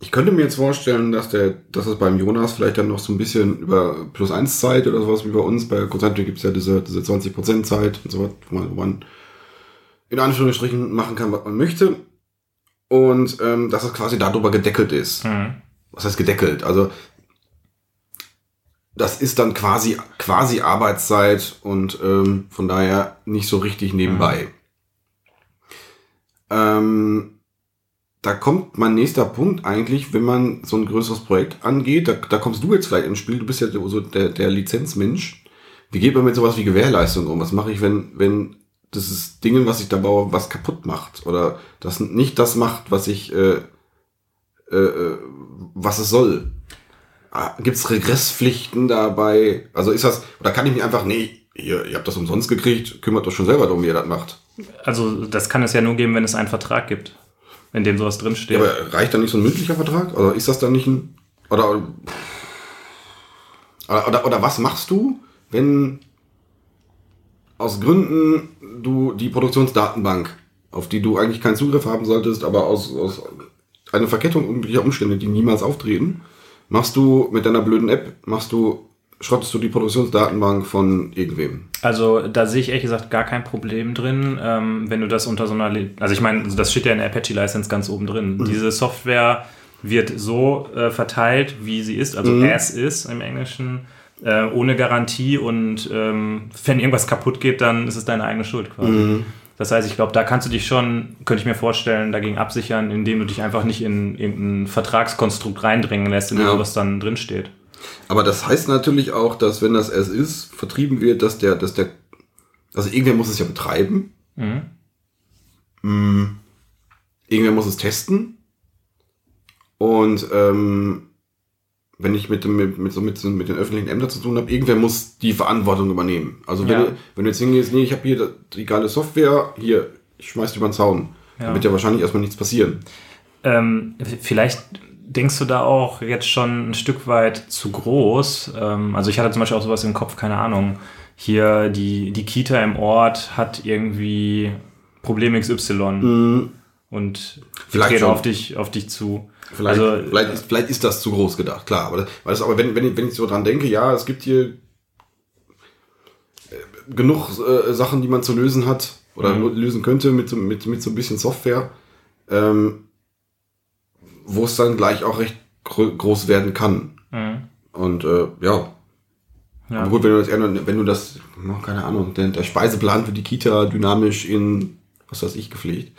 ich könnte mir jetzt vorstellen, dass der, dass es beim Jonas vielleicht dann noch so ein bisschen über plus eins Zeit oder sowas wie bei uns. Bei Concentric gibt es ja diese, diese 20% Zeit und so was, wo man, wo man in Anführungsstrichen machen kann, was man möchte. Und ähm, dass es quasi darüber gedeckelt ist. Mhm. Was heißt gedeckelt? Also das ist dann quasi quasi Arbeitszeit und ähm, von daher nicht so richtig nebenbei. Ähm, da kommt mein nächster Punkt eigentlich, wenn man so ein größeres Projekt angeht, da, da kommst du jetzt vielleicht ins Spiel, du bist ja so der, der Lizenzmensch. Wie geht man mit sowas wie Gewährleistung um? Was mache ich, wenn, wenn dieses Ding, was ich da baue, was kaputt macht? Oder das nicht das macht, was ich, äh, äh, äh, was es soll? Ah, Gibt's Regresspflichten dabei? Also ist das, oder kann ich mich einfach, nee, ihr, ihr habt das umsonst gekriegt, kümmert euch schon selber darum, wie ihr das macht. Also das kann es ja nur geben, wenn es einen Vertrag gibt, in dem sowas drinsteht. Ja, aber reicht da nicht so ein mündlicher Vertrag? Oder ist das dann nicht ein. Oder. Oder, oder, oder was machst du, wenn aus Gründen du die Produktionsdatenbank, auf die du eigentlich keinen Zugriff haben solltest, aber aus, aus einer Verkettung irgendwelcher Umstände, die niemals auftreten, machst du mit deiner blöden App, machst du schrottest du die Produktionsdatenbank von irgendwem? Also da sehe ich ehrlich gesagt gar kein Problem drin, ähm, wenn du das unter so einer, Li- also ich meine, das steht ja in der Apache License ganz oben drin. Diese Software wird so äh, verteilt, wie sie ist, also as is im Englischen, äh, ohne Garantie und ähm, wenn irgendwas kaputt geht, dann ist es deine eigene Schuld quasi. Das heißt, ich glaube, da kannst du dich schon, könnte ich mir vorstellen, dagegen absichern, indem du dich einfach nicht in irgendein Vertragskonstrukt reindrängen lässt, in dem Ja. was dann drin steht. Aber das heißt natürlich auch, dass wenn das es ist, vertrieben wird, dass der, dass der, also irgendwer muss es ja betreiben. Mhm. Mm, Irgendwer muss es testen. Und ähm, wenn ich mit, dem, mit, mit, so mit, mit den öffentlichen Ämtern zu tun habe, irgendwer muss die Verantwortung übernehmen. Also wenn, Ja. du, wenn du jetzt hingehst, nee, ich habe hier die geile Software, hier, ich schmeiß die über den Zaun. Ja. Da wird ja wahrscheinlich erstmal nichts passieren. Ähm, vielleicht denkst du da auch jetzt schon ein Stück weit zu groß. Ähm, also ich hatte zum Beispiel auch sowas im Kopf, keine Ahnung. Hier die, die Kita im Ort hat irgendwie Problem XY und wir Vielleicht schon. auf dich, auf dich zu. Vielleicht, also, vielleicht, ist, vielleicht ist das zu groß gedacht, klar. Aber, das, weil das, aber wenn, wenn, ich, wenn ich so dran denke, ja, es gibt hier äh, genug äh, Sachen, die man zu lösen hat oder Mhm. lösen könnte mit, so- mit, mit so ein bisschen Software, ähm, wo es dann gleich auch recht gro groß werden kann. Mhm. Und äh, ja. Ja. Aber gut, wenn du das, wenn du das, oh, keine Ahnung, der, der Speiseplan für die Kita dynamisch in, was weiß ich, gepflegt.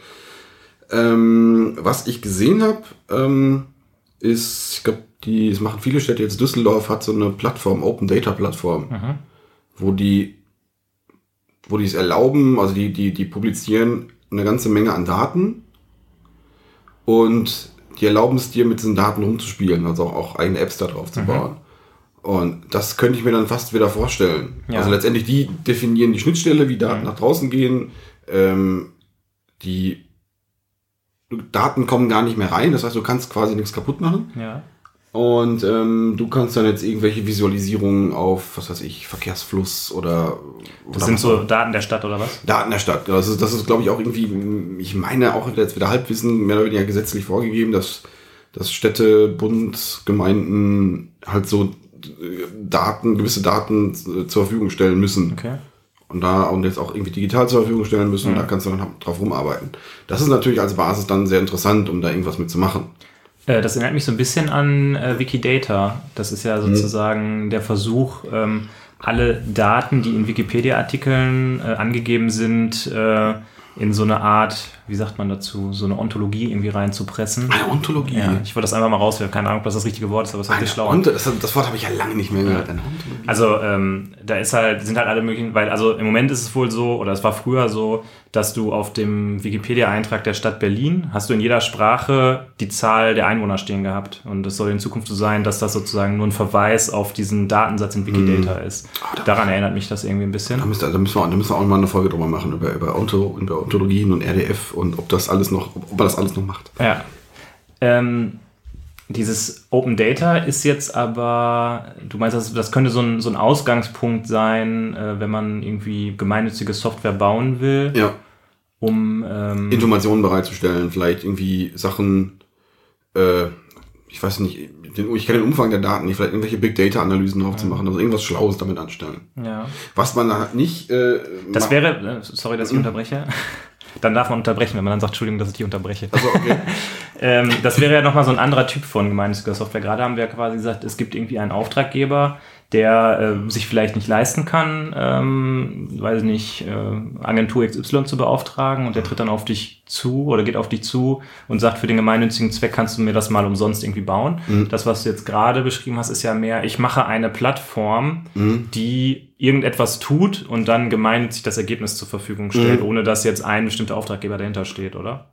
Ähm, was ich gesehen habe, ähm, ist, ich glaube, die, es machen viele Städte jetzt, Düsseldorf hat so eine Plattform, Open Data Plattform, Mhm. wo die, wo die es erlauben, also die, die, die publizieren eine ganze Menge an Daten und die erlauben es dir, mit diesen Daten rumzuspielen, also auch, eigene Apps da drauf zu bauen. Und das könnte ich mir dann fast wieder vorstellen. Ja. Also letztendlich die definieren die Schnittstelle, wie Daten nach draußen gehen. Ähm, die Daten kommen gar nicht mehr rein. Das heißt, du kannst quasi nichts kaputt machen. ja. Und ähm, du kannst dann jetzt irgendwelche Visualisierungen auf, was weiß ich, Verkehrsfluss oder, Das oder sind was so Daten der Stadt oder was? Daten der Stadt. Das ist, das ist glaube ich, auch irgendwie, ich meine auch jetzt wieder Halbwissen, mehr oder weniger gesetzlich vorgegeben, dass, dass Städte, Bund, Gemeinden halt so äh, Daten, gewisse Daten äh, zur Verfügung stellen müssen. Okay. Und da und jetzt auch irgendwie digital zur Verfügung stellen müssen. Mhm. Und da kannst du dann drauf rumarbeiten. Das ist natürlich als Basis dann sehr interessant, um da irgendwas mitzumachen. Äh, Das erinnert mich so ein bisschen an äh, Wikidata. Das ist ja Mhm. sozusagen der Versuch, ähm, alle Daten, die in Wikipedia-Artikeln äh, angegeben sind, äh, in so eine Art, wie sagt man dazu, so eine Ontologie irgendwie reinzupressen. Eine Ontologie. Ja, ich wollte das einfach mal rauswerfen. Keine Ahnung, ob das das richtige Wort ist, aber es ist schlau. Das, das Wort habe ich ja lange nicht mehr gehört. Eine Ontologie. Also ähm, da ist halt, sind halt alle möglichen, weil also im Moment ist es wohl so, oder es war früher so, dass du auf dem Wikipedia-Eintrag der Stadt Berlin hast du in jeder Sprache die Zahl der Einwohner stehen gehabt. Und es soll in Zukunft so sein, dass das sozusagen nur ein Verweis auf diesen Datensatz in Wikidata ist. Daran erinnert mich das irgendwie ein Da bisschen. müssen, da, müssen wir, da müssen wir auch mal eine Folge drüber machen, über, über, Onto, über Ontologien und RDF und ob das alles noch, ob man das alles noch macht. Ja. Ähm, dieses Open Data ist jetzt aber, du meinst, das, das könnte so ein, so ein Ausgangspunkt sein, äh, wenn man irgendwie gemeinnützige Software bauen will. Ja, um ähm, Informationen bereitzustellen, vielleicht irgendwie Sachen, äh, ich weiß nicht, den, ich kenne den Umfang der Daten nicht, vielleicht irgendwelche Big Data Analysen drauf zu machen, also irgendwas Schlaues damit anstellen. ja. Was man da nicht, äh, Das wäre, äh, sorry, dass ich unterbreche. Dann darf man unterbrechen, wenn man dann sagt, Entschuldigung, dass ich dich unterbreche. also okay. Ähm, das wäre ja nochmal so ein anderer Typ von gemeinnütziger Software. Gerade haben wir ja quasi gesagt, es gibt irgendwie einen Auftraggeber, der äh, sich vielleicht nicht leisten kann, ähm, weiß nicht, äh, Agentur XY zu beauftragen und der tritt dann auf dich zu oder geht auf dich zu und sagt, für den gemeinnützigen Zweck kannst du mir das mal umsonst irgendwie bauen. Das, was du jetzt gerade beschrieben hast, ist ja mehr, ich mache eine Plattform, die irgendetwas tut und dann gemeinnützig das Ergebnis zur Verfügung stellt, ohne dass jetzt ein bestimmter Auftraggeber dahinter steht, oder?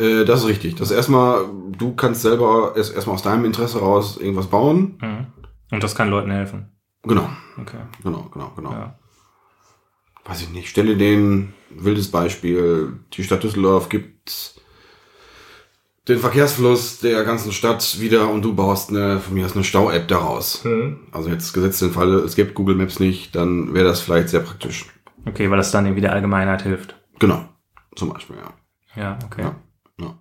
äh, das ist richtig. Das ist erstmal, du kannst selber erst erstmal aus deinem Interesse raus irgendwas bauen. Mhm. Und das kann Leuten helfen. Genau, Okay. genau, genau, genau. Ja. weiß ich nicht, stelle den wildes Beispiel, die Stadt Düsseldorf gibt den Verkehrsfluss der ganzen Stadt wieder und du baust eine, von mir aus eine Stau-App daraus. Also jetzt gesetzt den Fall, es gibt Google Maps nicht, dann wäre das vielleicht sehr praktisch. Okay, weil das dann irgendwie der Allgemeinheit hilft. Genau, zum Beispiel, ja. Ja, okay. Ja. ja.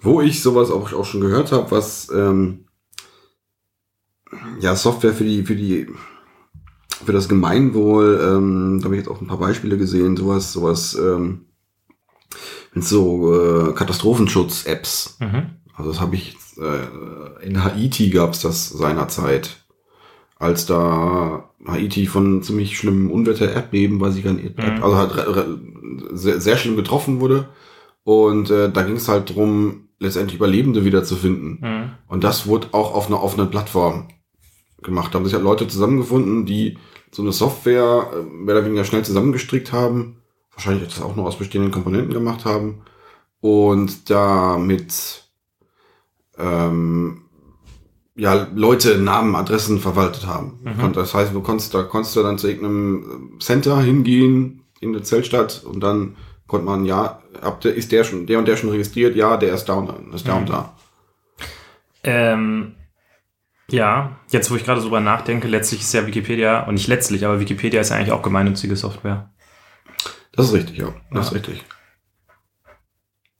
Wo ich sowas auch, auch schon gehört habe, was ähm, ja, Software für die, für die, für das Gemeinwohl, ähm, da habe ich jetzt auch ein paar Beispiele gesehen, sowas, sowas, ähm, so äh, Katastrophenschutz-Apps. Mhm. Also das habe ich äh, in Haiti gab's das seinerzeit, als da Haiti von ziemlich schlimmen Unwetter Erdbeben, weiß ich gar nicht, Mhm. also halt sehr, sehr schlimm getroffen wurde. Und äh, da ging es halt drum, letztendlich Überlebende wiederzufinden. Mhm. Und das wurde auch auf einer offenen Plattform gemacht. Haben sich halt Leute zusammengefunden, die so eine Software äh, mehr oder weniger schnell zusammengestrickt haben. Wahrscheinlich das auch noch aus bestehenden Komponenten gemacht haben. Und damit ähm, ja, Leute Namen, Adressen verwaltet haben. Mhm. Und das heißt, du konntest, da konntest du dann zu irgendeinem Center hingehen, in eine Zeltstadt, und dann konnte man, ja, ab der, ist der schon, der und der schon registriert, ja, der ist da und da, ist da Mhm. und da. Ähm, ja, jetzt wo ich gerade so drüber nachdenke, letztlich ist ja Wikipedia, und nicht letztlich, aber Wikipedia ist ja eigentlich auch gemeinnützige Software. Das ist richtig, ja. Das ist Ja. richtig.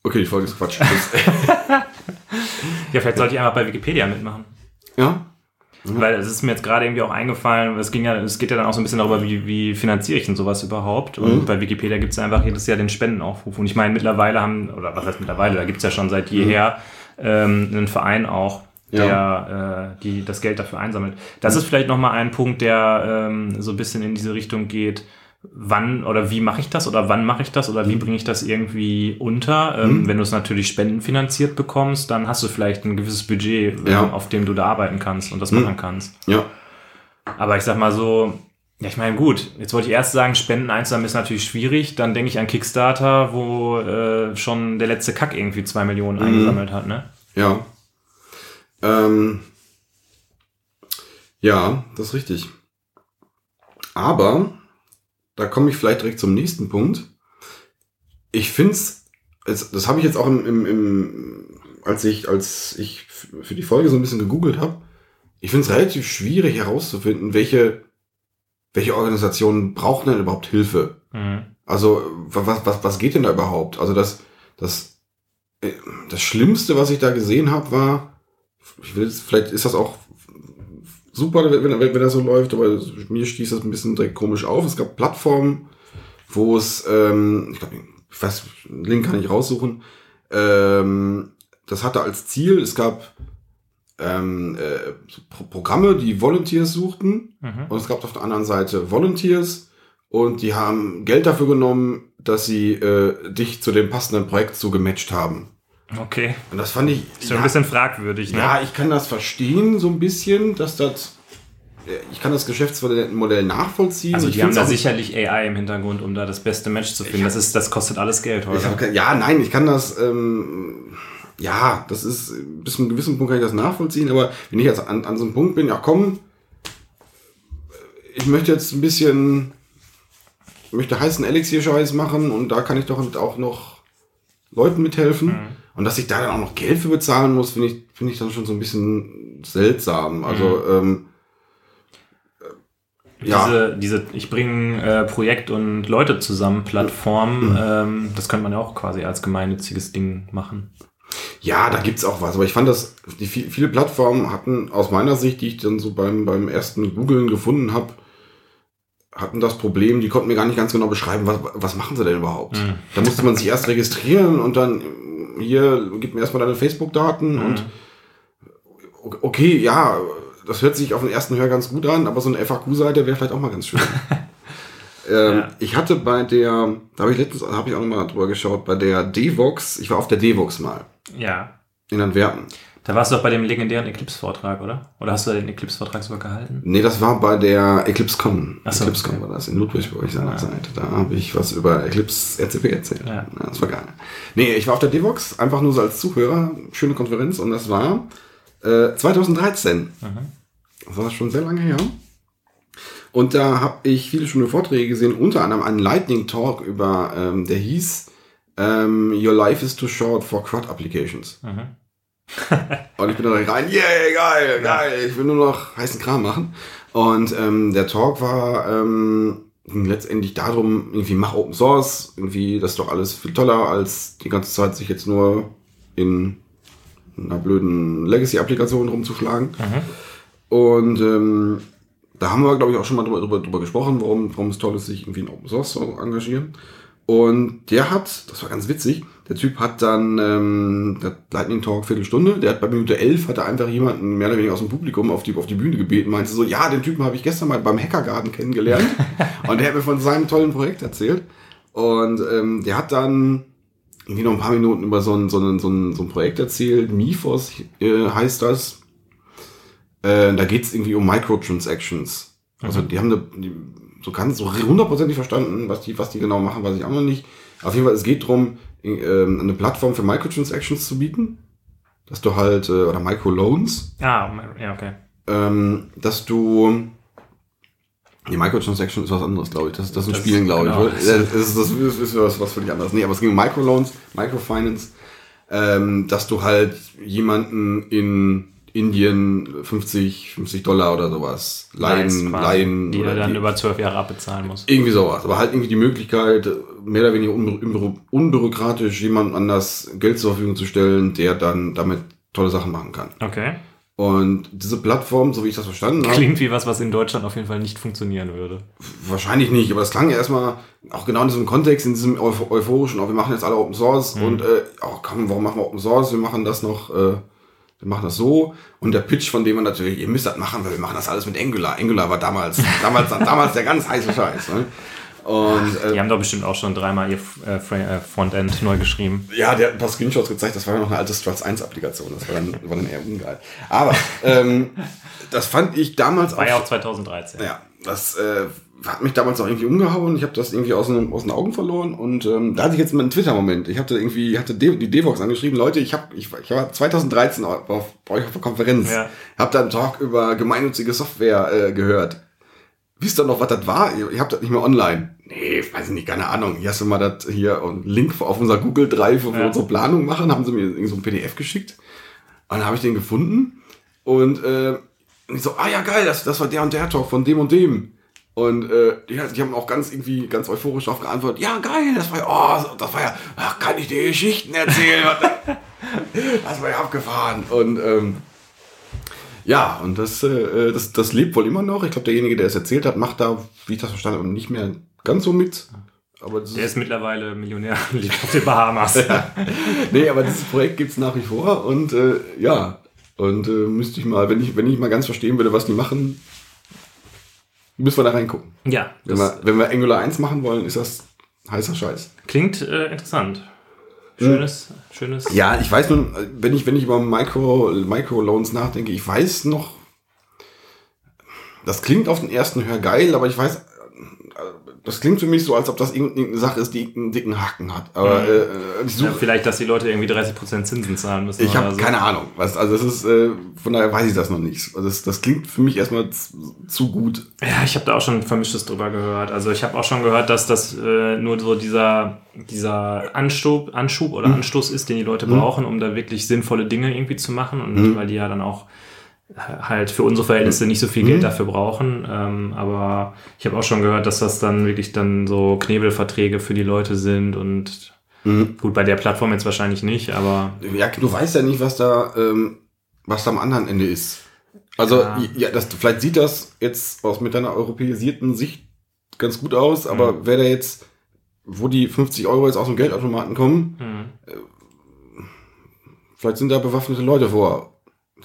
Okay, die Folge ist Quatsch. Ja, vielleicht sollte ich einfach bei Wikipedia mitmachen. ja? Weil es ist mir jetzt gerade irgendwie auch eingefallen, es ging ja, es geht ja dann auch so ein bisschen darüber, wie, wie finanziere ich denn sowas überhaupt. Und Mhm. bei Wikipedia gibt es einfach jedes Jahr den Spendenaufruf. Und ich meine, mittlerweile haben, oder was heißt mittlerweile, da gibt es ja schon seit jeher ähm, einen Verein auch, der äh, die das Geld dafür einsammelt. Das ist vielleicht nochmal ein Punkt, der ähm, so ein bisschen in diese Richtung geht. Wann oder wie mache ich das oder wann mache ich das oder wie bringe ich das irgendwie unter? Ähm, Mhm. Wenn du es natürlich spendenfinanziert bekommst, dann hast du vielleicht ein gewisses Budget, ähm, Ja. auf dem du da arbeiten kannst und das Mhm. machen kannst. Ja. Aber ich sag mal so, ja, ich meine, gut, jetzt wollte ich erst sagen, Spenden einzusammeln ist natürlich schwierig. Dann denke ich an Kickstarter, wo äh, schon der letzte Kack irgendwie zwei Millionen Mhm. eingesammelt hat, ne? Ja. Ähm, ja, das ist richtig. Aber, da komme ich vielleicht direkt zum nächsten Punkt. Ich finde es, das habe ich jetzt auch im, im, im, als ich, als ich für die Folge so ein bisschen gegoogelt habe, ich finde es relativ schwierig herauszufinden, welche, welche Organisationen brauchen denn überhaupt Hilfe? Mhm. Also, wa- was, was, was geht denn da überhaupt? Also, das, das, äh, das Schlimmste, was ich da gesehen habe, war, ich will vielleicht ist das auch super, wenn, wenn, wenn das so läuft, aber mir stieß das ein bisschen direkt komisch auf. Es gab Plattformen, wo es, ähm, ich glaube, ich weiß, einen Link kann ich raussuchen, ähm, das hatte als Ziel, es gab ähm, äh, Pro Programme, die Volunteers suchten, Mhm. und es gab auf der anderen Seite Volunteers und die haben Geld dafür genommen, dass sie äh, dich zu dem passenden Projekt so gematcht haben. Okay. Und das fand ich. Ist schon ein bisschen fragwürdig, ne? ja, ich kann das verstehen, so ein bisschen, dass das. äh, Ich kann das Geschäftsmodell nachvollziehen. Also ich die haben da sicherlich AI im Hintergrund, um da das beste Match zu finden. Das, ist, das kostet alles Geld heute. hab ja, nein, ich kann das. Ähm, ja, das ist bis zu einem gewissen Punkt kann ich das nachvollziehen, aber wenn ich jetzt an, an so einem Punkt bin, ja komm, ich möchte jetzt ein bisschen, ich möchte heißen Elixier-Scheiß machen und da kann ich doch auch noch Leuten mithelfen. Mhm. Und dass ich da dann auch noch Geld für bezahlen muss, finde ich, finde ich dann schon so ein bisschen seltsam. Also, ähm, äh, ja. Diese, diese Ich bringe äh, Projekt und Leute zusammen Plattform, Mhm. ähm, das könnte man ja auch quasi als gemeinnütziges Ding machen. Ja, da gibt's auch was. Aber ich fand das, die vi- viele Plattformen hatten aus meiner Sicht, die ich dann so beim, beim ersten Googlen gefunden habe, hatten das Problem, die konnten mir gar nicht ganz genau beschreiben, was, was machen sie denn überhaupt. Mhm. Da musste man sich erst registrieren und dann hier, gib mir erstmal deine Facebook-Daten Mhm. und okay, ja, das hört sich auf den ersten Hör ganz gut an, aber so eine FAQ-Seite wäre vielleicht auch mal ganz schön. ähm, Ja. Ich hatte bei der, da habe ich letztens, habe ich auch noch mal drüber geschaut, bei der Devox, ich war auf der Devox mal Ja. in Antwerpen. Da warst du doch bei dem legendären Eclipse-Vortrag, oder? Oder hast du den Eclipse-Vortrag sogar gehalten? Nee, das war bei der EclipseCon. So, EclipseCon okay. war das in Ludwigsburg seinerzeit. Ah. Da habe ich was über Eclipse RCP erzählt. Ja. das war geil. Nee, ich war auf der Devox, einfach nur so als Zuhörer. Schöne Konferenz und das war äh, 2013. Mhm. Das war schon sehr lange her. Und da habe ich viele schöne Vorträge gesehen, unter anderem einen Lightning Talk über, ähm, der hieß ähm, Your Life is too short for CRUD Applications. Mhm. Und ich bin da rein, yeah, geil, geil, ich will nur noch heißen Kram machen. Und ähm, der Talk war ähm, letztendlich darum, irgendwie mach Open Source, irgendwie das ist doch alles viel toller, als die ganze Zeit sich jetzt nur in einer blöden Legacy-Applikation rumzuschlagen. Und ähm, da haben wir, glaube ich, auch schon mal drüber, drüber, drüber gesprochen, warum, warum es toll ist, sich irgendwie in Open Source zu engagieren. Und der hat, das war ganz witzig, der Typ hat dann ähm, der Lightning Talk Viertelstunde, der hat bei Minute 11 hat er einfach jemanden mehr oder weniger aus dem Publikum auf die, auf die Bühne gebeten, meinte so, ja, den Typen habe ich gestern mal beim Hackergarten kennengelernt und der hat mir von seinem tollen Projekt erzählt. Und ähm, der hat dann irgendwie noch ein paar Minuten über so ein, so ein, so ein, so ein Projekt erzählt, Mifos äh, heißt das, äh, da geht's irgendwie um Microtransactions. Also die haben eine, die, so ganz so hundertprozentig verstanden, was die, was die genau machen, weiß ich auch noch nicht. Auf jeden Fall, es geht darum, ähm, eine Plattform für Microtransactions zu bieten, dass du halt, äh, oder Microloans, Ah, ja, okay. ähm, dass du die Microtransaction ist was anderes, glaube ich. Das, das sind Das- Spielen, glaube genau. ich. Das ist, das ist, ist was, was völlig anderes. Nee, aber es ging um Microloans, Microfinance, ähm, dass du halt jemanden in Indien 50, 50 Dollar oder sowas leihen, leihen die er dann die, über zwölf Jahre abbezahlen muss. irgendwie sowas. Aber halt irgendwie die Möglichkeit, mehr oder weniger unbü unbü unbürokratisch jemandem anders Geld zur Verfügung zu stellen, der dann damit tolle Sachen machen kann. Okay. Und diese Plattform, so wie ich das verstanden habe, Klingt wie was, was in Deutschland auf jeden Fall nicht funktionieren würde. Wahrscheinlich nicht, aber das klang ja erstmal auch genau in diesem Kontext, in diesem Euph euphorischen, auch wir machen jetzt alle Open Source und äh, oh, komm, warum machen wir Open Source? Wir machen das noch, äh, wir machen das so. Und der Pitch von dem war natürlich, ihr müsst das machen, weil wir machen das alles mit Angular. Angular war damals, damals, damals der ganz heiße Scheiß. Ne? Und Die äh, haben doch bestimmt auch schon dreimal ihr äh, äh, Frontend neu geschrieben. ja, der hat ein paar Screenshots gezeigt, das war ja noch eine alte Struts 1 Applikation, das war dann, war dann eher ungeil. Aber ähm, das fand ich damals War ja auch 2013. Ja, das äh, hat mich damals auch irgendwie umgehauen. Ich habe das irgendwie aus den, aus den Augen verloren und ähm, da hatte ich jetzt mal einen Twitter-Moment. Ich hatte irgendwie, hatte De die Devox angeschrieben, Leute, ich habe, ich, ich war 2013 auf, auf, bei euch auf der Konferenz, Ja. hab da einen Talk über gemeinnützige Software äh, gehört. Wisst ihr noch, was das war? Ihr, ihr habt das nicht mehr online. Nee, weiß ich nicht, keine Ahnung. Hier hast du mal das hier und Link auf unser Google Drive, wo wir Ja. unsere Planung machen, haben sie mir irgendwie so ein PDF geschickt. Und dann habe ich den gefunden und äh, und ich so, ah ja geil, das, das war der und der Talk von dem und dem. Und äh, die, die haben auch ganz irgendwie ganz euphorisch darauf geantwortet, ja geil, das war ja, oh, das war ja, ach, kann ich dir Geschichten erzählen? das war ja abgefahren. Und ähm, ja, und das, äh, das, das lebt wohl immer noch. Ich glaube, derjenige, der es erzählt hat, macht da, wie ich das verstanden habe, nicht mehr ganz so mit. Aber Der ist, mittlerweile Millionär und lebt auf den Bahamas. nee, aber dieses Projekt gibt's nach wie vor und äh, ja. Und äh, müsste ich mal, wenn ich, wenn ich mal ganz verstehen würde, was die machen, müssen wir da reingucken. ja, Wenn wir, wenn wir Angular 1 machen wollen, ist das heißer Scheiß. klingt äh, interessant. Schönes, schönes. Ja, ich weiß nur, wenn ich, wenn ich über Micro, Microloans nachdenke, ich weiß noch, das klingt auf den ersten Hör geil, aber ich weiß, das klingt für mich so, als ob das irgendeine Sache ist, die einen dicken Haken hat. Aber Mhm. äh, ich Ja, suche, vielleicht, dass die Leute irgendwie 30% Zinsen zahlen müssen. ich habe so. keine Ahnung. Was, also es ist, äh, von daher weiß ich das noch nicht. Also das, das klingt für mich erstmal zu, gut. Ja, ich habe da auch schon Vermischtes drüber gehört. Also ich habe auch schon gehört, dass das äh, nur so dieser, dieser Anschub, Anschub oder Mhm. Anstoß ist, den die Leute brauchen, um da wirklich sinnvolle Dinge irgendwie zu machen. Und Mhm. weil die ja dann auch halt für unsere Verhältnisse nicht so viel Mhm. Geld dafür brauchen. Ähm, aber ich habe auch schon gehört, dass das dann wirklich dann so Knebelverträge für die Leute sind und Mhm. gut, bei der Plattform jetzt wahrscheinlich nicht, aber Ja, du weißt ja nicht, was da, ähm, was da am anderen Ende ist. Also, Ja. ja, das, vielleicht sieht das jetzt aus mit deiner europäisierten Sicht ganz gut aus, aber Mhm. wer da jetzt, wo die 50 Euro jetzt aus dem Geldautomaten kommen, hm. vielleicht sind da bewaffnete Leute vor,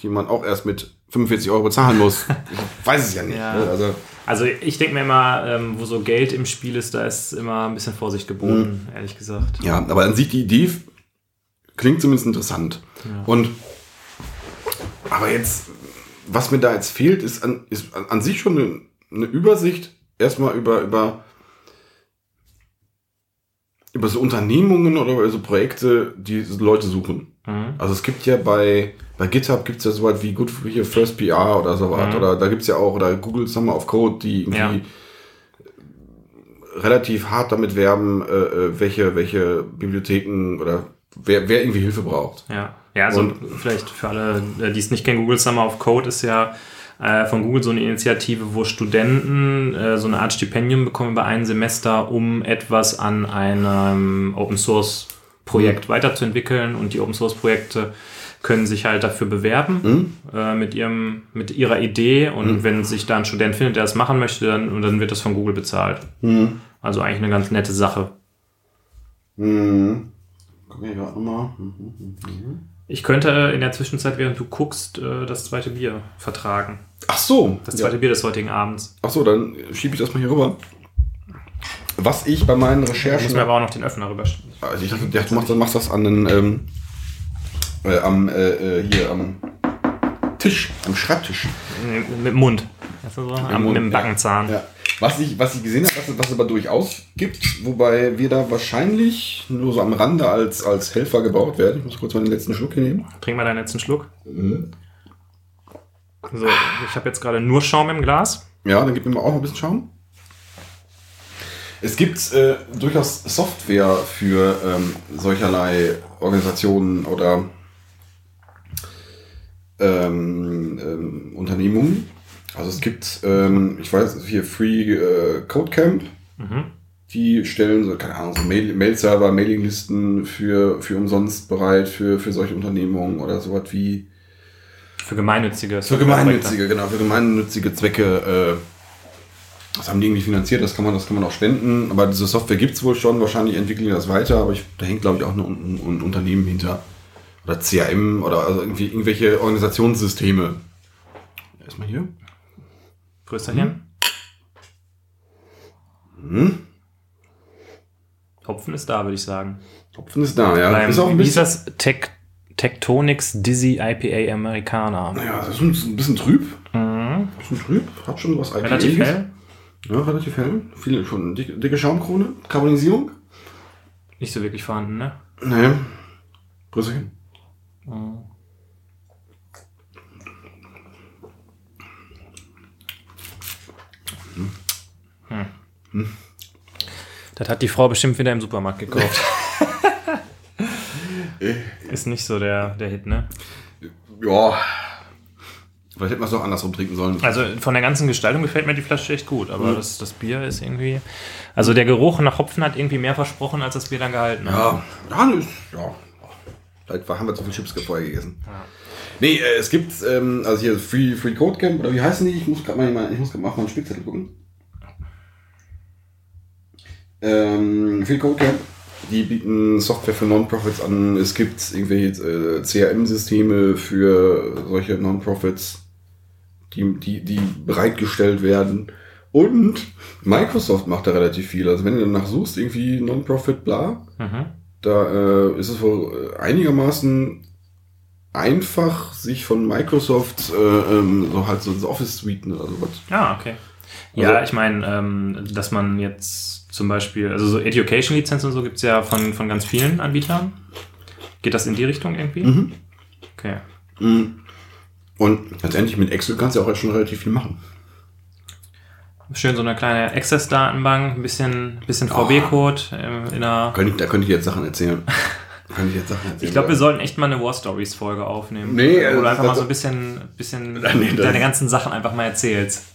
die man auch erst mit 45 Euro bezahlen muss. ich weiß es ja nicht. Ja. Ne? Also, Also ich denke mir immer, ähm, wo so Geld im Spiel ist, da ist immer ein bisschen Vorsicht geboten, Mhm. ehrlich gesagt. ja, aber an sich die Idee klingt zumindest interessant. Ja. Und aber jetzt, was mir da jetzt fehlt, ist an, ist an, an sich schon eine, eine Übersicht erstmal über, über, über so Unternehmungen oder über so Projekte, die Leute suchen. Mhm. Also es gibt ja bei, bei GitHub gibt es ja so was wie Good hier First PR oder so was. Mhm. Oder da gibt es ja auch, oder Google Summer of Code, die irgendwie Ja. relativ hart damit werben, äh, äh, welche, welche Bibliotheken oder wer, wer irgendwie Hilfe braucht. Ja, ja also Und- vielleicht für alle, äh, die es nicht kennen, Google Summer of Code ist ja äh, von Google so eine Initiative, wo Studenten äh, so eine Art Stipendium bekommen über ein Semester, um etwas an einem Open Source Projekt weiterzuentwickeln und die Open Source Projekte können sich halt dafür bewerben äh, mit, ihrem, mit ihrer Idee und wenn sich da ein Student findet, der das machen möchte, dann, dann wird das von Google bezahlt. Also eigentlich eine ganz nette Sache. Mhm. Guck ich gerade nochmal. Mhm. Ich könnte in der Zwischenzeit, während du guckst, äh, das zweite Bier vertragen. Ach so. Das zweite Bier des heutigen Abends. Ach so, dann schiebe ich das mal hier rüber. Was ich bei meinen Ich muss Recherchen. mir aber auch noch den Öffner rüber. Also ich dachte, du machst, das an den, ähm, äh, am, äh, äh, hier, am Tisch, am Schreibtisch. Mit dem Mund. So? Am, Mund, mit dem. Backenzahn. Ja. Was ich, was ich gesehen habe, was, es- was es aber durchaus gibt, wobei wir da wahrscheinlich nur so am Rande als, als Helfer gebraucht werden. Ich muss kurz mal den letzten Schluck hier nehmen. Trink mal deinen letzten Schluck. Mhm. So, ich habe jetzt gerade nur Schaum im Glas. Ja, dann gib mir mal auch noch ein bisschen Schaum. Es gibt äh, durchaus Software für ähm, solcherlei Organisationen oder ähm, ähm, Unternehmungen. Also es gibt, ähm, ich weiß, hier Free äh, Code Camp. Mhm. Die stellen so, keine Ahnung, so Mail- Mail-Server, Mailinglisten für, für umsonst bereit für, für solche Unternehmungen oder sowas wie Für gemeinnützige. für gemeinnützige, genau, für gemeinnützige Zwecke. Das haben die irgendwie finanziert, das kann man, das kann man auch spenden. Aber diese Software gibt es wohl schon, wahrscheinlich entwickeln die das weiter, aber ich, da hängt, glaube ich, auch ein, ein, ein Unternehmen hinter. Oder CRM oder also irgendwie irgendwelche Organisationssysteme. Erstmal hier. Größerchen. Mhm. Hopfen ist da, würde ich sagen. Hopfen ist da, ja. Beim, ist auch ein wie hieß bisschen, das? Tec Tectonics Dizzy IPA Americana. ja, das ist ein bisschen trüb. Mhm. Ein bisschen trüb. Hat schon was Relativ IPA-iges. hell. Ja, relativ hell. Viele schon dicke, dicke Schaumkrone. Karbonisierung. Nicht so wirklich vorhanden, ne? Nee. Grüßchen. Das hat die Frau bestimmt wieder im Supermarkt gekauft. ist nicht so der, der Hit, ne? Ja. Vielleicht hätte man es auch andersrum trinken sollen. Also von der ganzen Gestaltung gefällt mir die Flasche echt gut, aber das, das Bier ist irgendwie. Also der Geruch nach Hopfen hat irgendwie mehr versprochen, als das Bier dann gehalten hat. Ja, ja, ist- ja. Vielleicht haben wir zu viel Chips vorher gegessen. Nee, äh, es gibt, ähm, also hier Free, Free Code Camp, oder wie heißen die? Ich muss gerade mal, mal- ich muss grad mal auf meinen Spickzettel gucken. Ähm, Free Code Camp, die bieten Software für Non-Profits an. Es gibt irgendwelche äh, CRM-Systeme für solche Non-Profits, die, die, die bereitgestellt werden. Und Microsoft macht da relativ viel. Also wenn du danach suchst, irgendwie Non-Profit, bla, Mhm. da äh, ist es wohl äh, einigermaßen einfach, sich von Microsoft äh, ähm, so halt so ins Office suiten oder sowas. Ah, okay. Ja, Also- ich meine, ähm, dass man jetzt zum Beispiel, also so Education-Lizenz und so gibt es ja von, von ganz vielen Anbietern. Geht das in die Richtung irgendwie? Mhm. Okay. Und letztendlich mit Excel kannst du auch schon relativ viel machen. Schön so eine kleine Access-Datenbank, ein bisschen, bisschen VB-Code ähm, in einer. Könnte ich, da könnte ich jetzt Sachen erzählen. könnte ich jetzt Sachen erzählen. Ich glaube, wir sollten echt mal eine War Stories Folge aufnehmen. Nee, Wo äh, du einfach mal so ein bisschen, bisschen Nee, deine ganzen Sachen einfach mal erzählst.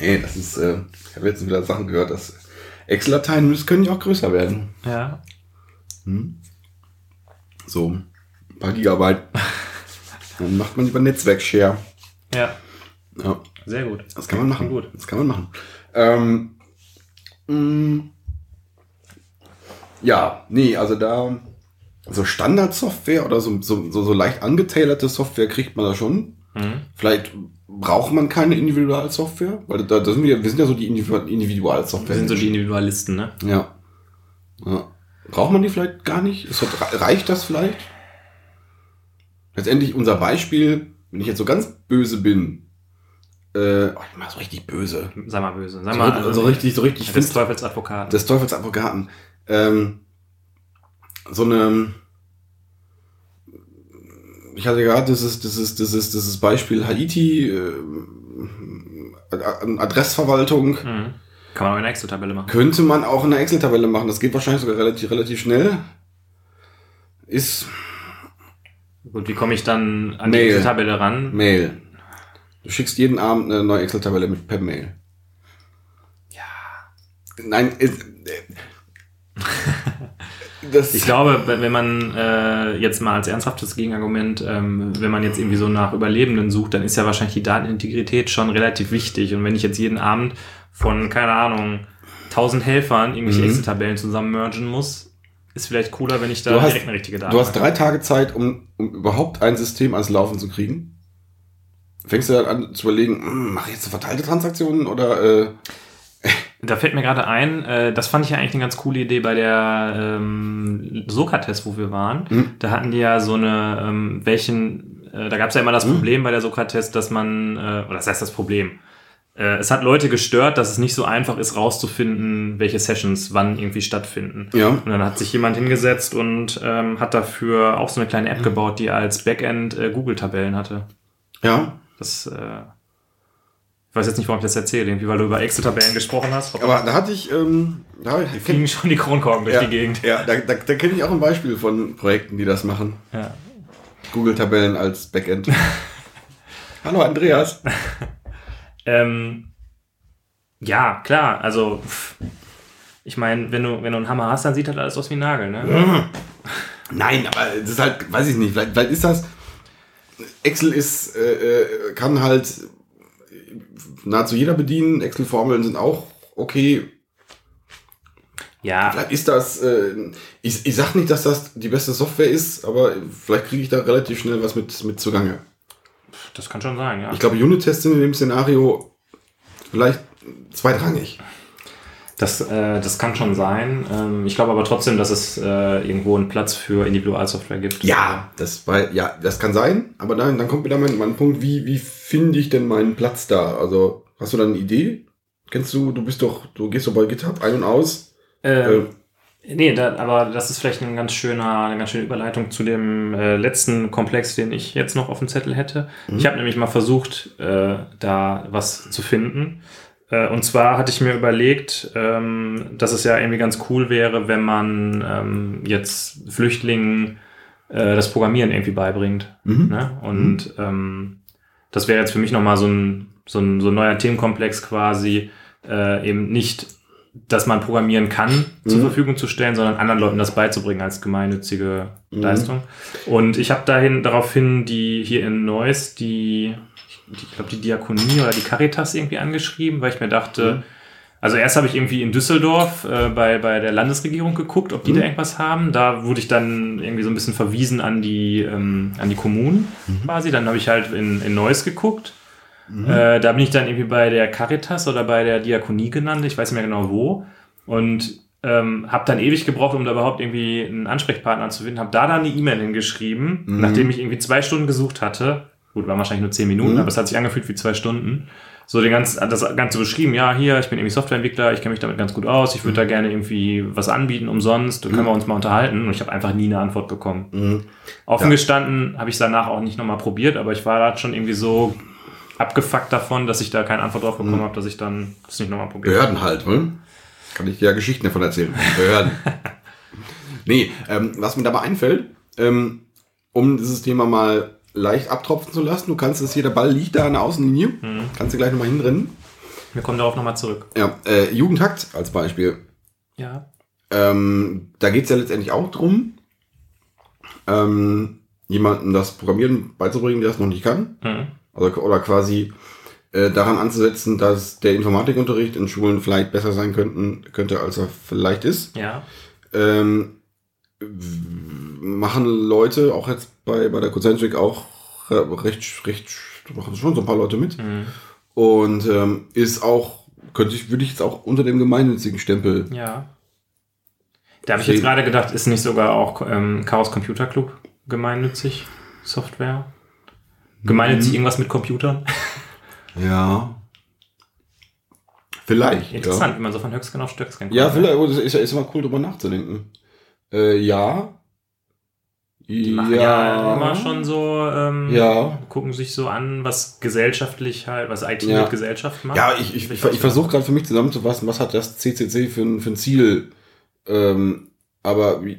Nee, das ist, äh, ich habe jetzt wieder Sachen gehört, dass Excel-Dateien können ja auch größer werden. Ja. So ein paar Gigabyte. Dann macht man lieber Netzwerk-Share. Ja. Ja. Sehr gut. Das kann man machen. Gut. Das kann man machen. Ähm, mh, ja, nee, also da so Standardsoftware oder so, so, so, so leicht angetailerte Software kriegt man da schon. Mhm. Vielleicht braucht man keine Individualsoftware, weil da, da sind wir, wir sind ja so die Individu- Wir Individualsoftware. sind so die Individualisten, ne? ja. ja. Braucht man die vielleicht gar nicht? Das, reicht das vielleicht? Letztendlich unser Beispiel, wenn ich jetzt so ganz böse bin, äh, oh, ich mach so richtig böse. Sei mal böse. Sei So, mal. so richtig, so richtig. Ich des finde Teufels Advokat. des Teufels Advokaten. Ähm, so eine. Ich hatte gerade dieses, dieses, dieses, dieses Beispiel Haiti, äh, Ad- Adressverwaltung. Mhm. Kann man auch in einer Excel-Tabelle machen. Könnte man auch in einer Excel-Tabelle machen. Das geht wahrscheinlich sogar relativ, relativ schnell. Ist Gut, wie komme ich dann an Mail. die Excel-Tabelle ran? Mail. Du schickst jeden Abend eine neue Excel-Tabelle mit per Mail. Ja. Nein, ist, äh, Das, Ich glaube, wenn man äh, jetzt mal als ernsthaftes Gegenargument, ähm, wenn man jetzt irgendwie so nach Überlebenden sucht, dann ist ja wahrscheinlich die Datenintegrität schon relativ wichtig. Und wenn ich jetzt jeden Abend von, keine Ahnung, 1000 Helfern irgendwelche Mhm. Excel-Tabellen zusammen mergen muss, ist vielleicht cooler, wenn ich da hast- direkt eine richtige du hast drei Tage Zeit, um, um überhaupt ein System ans Laufen zu kriegen. Fängst du dann an zu überlegen, hm, mache ich jetzt verteilte Transaktionen oder äh, Da fällt mir gerade ein, äh, das fand ich ja eigentlich eine ganz coole Idee bei der ähm, Sokrates, wo wir waren. Mhm. Da hatten die ja so eine, ähm, welchen, äh, da gab es ja immer das Mhm. Problem bei der Sokrates, dass man, äh, oder das heißt das Problem, es hat Leute gestört, dass es nicht so einfach ist, rauszufinden, welche Sessions wann irgendwie stattfinden. ja, Und dann hat sich jemand hingesetzt und ähm, hat dafür auch so eine kleine App gebaut, die als Backend äh, Google-Tabellen hatte. ja. Das, äh, ich weiß jetzt nicht, warum ich das erzähle, irgendwie, weil du über Excel-Tabellen gesprochen hast. Aber da hatte ich, ähm, da, Die fliegen schon die Kronkorken durch ja, die Gegend. Ja, da, da, da kenne ich auch ein Beispiel von Projekten, die das machen. Ja. Google-Tabellen als Backend. Hallo Andreas. Ähm, ja, klar, also ich meine, wenn du, wenn du einen Hammer hast, dann sieht halt alles aus wie ein Nagel, ne? Nein, aber das ist halt, weiß ich nicht, vielleicht, vielleicht ist das. Excel ist, äh, äh, kann halt nahezu jeder bedienen. Excel-Formeln sind auch okay. Ja, Vielleicht ist das, äh, ich, ich sag nicht, dass das die beste Software ist, aber vielleicht kriege ich da relativ schnell was mit, mit zugange. Das kann schon sein, ja. Ich glaube, Unit-Tests sind in dem Szenario vielleicht zweitrangig. Das, äh, das kann schon sein. Ähm, ich glaube aber trotzdem, dass es äh, irgendwo einen Platz für Individualsoftware gibt. Ja, das war, ja, das kann sein, aber dann, dann kommt wieder mein, mein Punkt, wie, wie finde ich denn meinen Platz da? Also, hast du da eine Idee? Kennst du, du bist doch, du gehst doch bei GitHub ein und aus. Ähm, Äh, Nee, da, aber das ist vielleicht ein ganz schöner, eine ganz schöne Überleitung zu dem äh, letzten Komplex, den ich jetzt noch auf dem Zettel hätte. Ich habe nämlich mal versucht, äh, da was zu finden. Äh, und zwar hatte ich mir überlegt, ähm, dass es ja irgendwie ganz cool wäre, wenn man ähm, jetzt Flüchtlingen äh, das Programmieren irgendwie beibringt. Mhm. Ne? Und ähm, das wäre jetzt für mich nochmal so ein, so, ein, so ein neuer Themenkomplex quasi, äh, eben nicht, dass man programmieren kann, zur Mhm. Verfügung zu stellen, sondern anderen Leuten das beizubringen als gemeinnützige Mhm. Leistung. Und ich habe dahin daraufhin die hier in Neuss die, ich glaube die Diakonie oder die Caritas irgendwie angeschrieben, weil ich mir dachte, Mhm. also erst habe ich irgendwie in Düsseldorf äh, bei, bei der Landesregierung geguckt, ob die Mhm. da irgendwas haben. Da wurde ich dann irgendwie so ein bisschen verwiesen an die, ähm, an die Kommunen Mhm. quasi. Dann habe ich halt in, in Neuss geguckt. Äh, da bin ich dann irgendwie bei der Caritas oder bei der Diakonie genannt. Ich weiß nicht mehr genau wo. Und ähm, habe dann ewig gebraucht, um da überhaupt irgendwie einen Ansprechpartner zu finden. Habe da dann eine E-Mail hingeschrieben, Mhm. nachdem ich irgendwie zwei Stunden gesucht hatte. Gut, waren wahrscheinlich nur zehn Minuten, Mhm. aber es hat sich angefühlt wie zwei Stunden. So den ganz, das Ganze beschrieben, ja, hier, ich bin irgendwie Softwareentwickler, ich kenne mich damit ganz gut aus, ich würde da gerne irgendwie was anbieten, umsonst, dann können wir uns mal unterhalten. Und ich habe einfach nie eine Antwort bekommen. Mhm. Offen Ja. gestanden habe ich es danach auch nicht nochmal probiert, aber ich war da schon irgendwie so abgefuckt davon, dass ich da keine Antwort drauf bekommen habe, dass ich dann das nicht nochmal probiert habe. Behörden halt, ne? Kann ich dir ja Geschichten davon erzählen. Behörden. nee, ähm, was mir dabei einfällt, ähm, um dieses Thema mal leicht abtropfen zu lassen, du kannst es hier, der Ball liegt da an der Außenlinie, Mhm. kannst du gleich nochmal hinrennen. Wir kommen darauf nochmal zurück. Ja, äh, Jugendhakt als Beispiel. Ja. Ähm, da geht's ja letztendlich auch drum, ähm, jemandem das Programmieren beizubringen, der das noch nicht kann. Mhm. Also, oder quasi äh, daran anzusetzen, dass der Informatikunterricht in Schulen vielleicht besser sein könnten, könnte, als er vielleicht ist. Ja. Ähm, machen Leute, auch jetzt bei, bei der Concentric auch äh, recht, recht, machen schon so ein paar Leute mit. Mhm. Und ähm, ist auch, könnte ich, würde ich jetzt auch unter dem gemeinnützigen Stempel. Ja. Da habe ich jetzt gerade gedacht, ist nicht sogar auch ähm, Chaos Computer Club gemeinnützig Software? Gemeinnützig irgendwas mit Computern? Ja. Vielleicht. Interessant, wie man so von Höchstgen auf Stöcksken Ja, ja kommt. vielleicht, aber das ist ja ist immer cool, drüber nachzudenken. Äh, ja. Die machen ja, immer schon so, ähm, Ja. gucken sich so an, was gesellschaftlich halt, was IT Ja. mit Gesellschaft macht. Ja, ich, ich, ich, ich versuche gerade für mich zusammenzufassen, was hat das CCC für ein, für ein Ziel. Ähm, aber wie-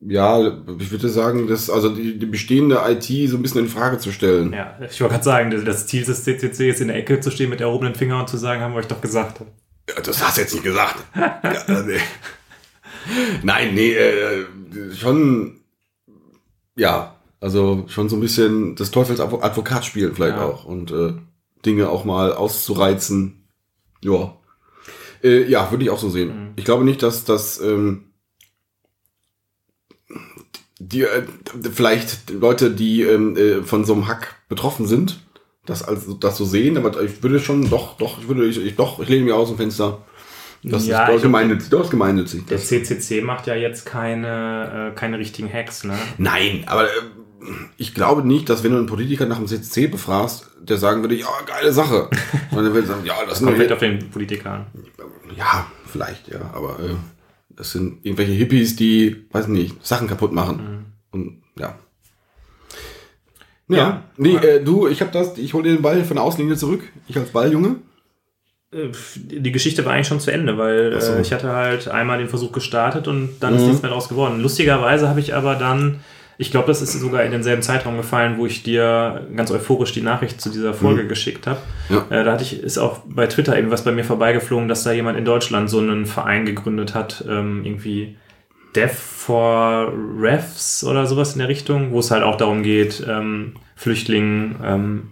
ja, ich würde sagen, dass also die, die bestehende IT so ein bisschen in Frage zu stellen. Ja, ich wollte gerade sagen, das- das Ziel des CCC ist in der Ecke zu stehen mit erhobenen Finger und zu sagen, haben wir euch doch gesagt. Ja, das hast du jetzt nicht gesagt. ja, nee. Nein, nee, äh, schon, ja, also schon so ein bisschen des Teufels Advo- Advokat spielen vielleicht Ja. auch und äh, Dinge auch mal auszureizen. Ja. Äh, ja, würde ich auch so sehen. Mhm. Ich glaube nicht, dass das ähm, die äh, vielleicht Leute, die ähm, äh, von so einem Hack betroffen sind, das also das so sehen, aber ich würde schon doch, doch, ich würde ich, ich doch, ich lehne mir aus dem Fenster. Das Ja, ist doch ich- gemeinnützig, ist gemeinnützig. Der Das, CCC macht ja jetzt keine, äh, keine richtigen Hacks, ne? nein, aber äh, ich glaube nicht, dass wenn du einen Politiker nach dem CCC befragst, der sagen würde, ja, geile Sache. Sondern der würde sagen, ja, das sind Kommt vielleicht nur, auf den Politiker an. ja, vielleicht, ja, aber äh, das sind irgendwelche Hippies, die, weiß nicht, Sachen kaputt machen. Und ja. Ja, Ja. nee, äh, du, ich habe das, ich hole dir den Ball von der Außenlinie zurück. Ich als Balljunge. Äh, Die Geschichte war eigentlich schon zu Ende, weil so. äh, ich hatte halt einmal den Versuch gestartet und dann ist Mhm. nichts mehr draus geworden. Lustigerweise habe ich aber dann, ich glaube, das ist sogar in denselben Zeitraum gefallen, wo ich dir ganz euphorisch die Nachricht zu dieser Folge geschickt habe. Mhm. Ja. Äh, da hatte ich, ist auch bei Twitter eben was bei mir vorbeigeflogen, dass da jemand in Deutschland so einen Verein gegründet hat, ähm, irgendwie Death for Refs oder sowas in der Richtung, wo es halt auch darum geht, ähm, Flüchtlingen, ähm,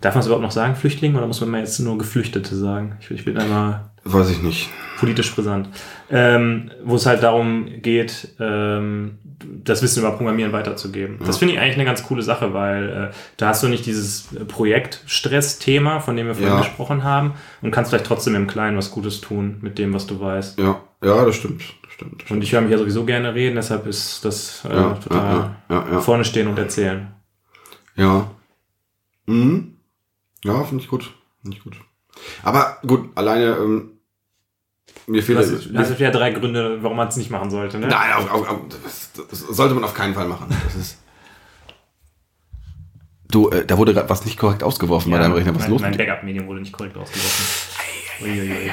darf man es überhaupt noch sagen, Flüchtlinge, oder muss man mal jetzt nur Geflüchtete sagen? Ich, ich bin einmal Weiß ich nicht. politisch brisant. Ähm, wo es halt darum geht, ähm, das Wissen über Programmieren weiterzugeben. Das finde ich eigentlich eine ganz coole Sache, weil äh, da hast du nicht dieses Projektstress-Thema, von dem wir vorhin Ja. gesprochen haben, und kannst vielleicht trotzdem im Kleinen was Gutes tun mit dem, was du weißt. Ja, ja, das stimmt. Das stimmt. Und ich höre mich ja sowieso gerne reden, deshalb ist das äh, Ja, total ja, ja, ja, ja. vorne stehen und erzählen. Ja. Mhm. Ja, finde ich gut. Finde ich gut. Aber gut, alleine, ähm, mir fehlt Das, das sind ja drei Gründe, warum man es nicht machen sollte. Ne? Nein, auf, auf, auf, das, das sollte man auf keinen Fall machen. Das ist. Du, äh, da wurde gerade was nicht korrekt ausgeworfen bei deinem Rechner. Was mein, los mein? Backup-Medium wurde nicht korrekt ausgeworfen. Uiuiui.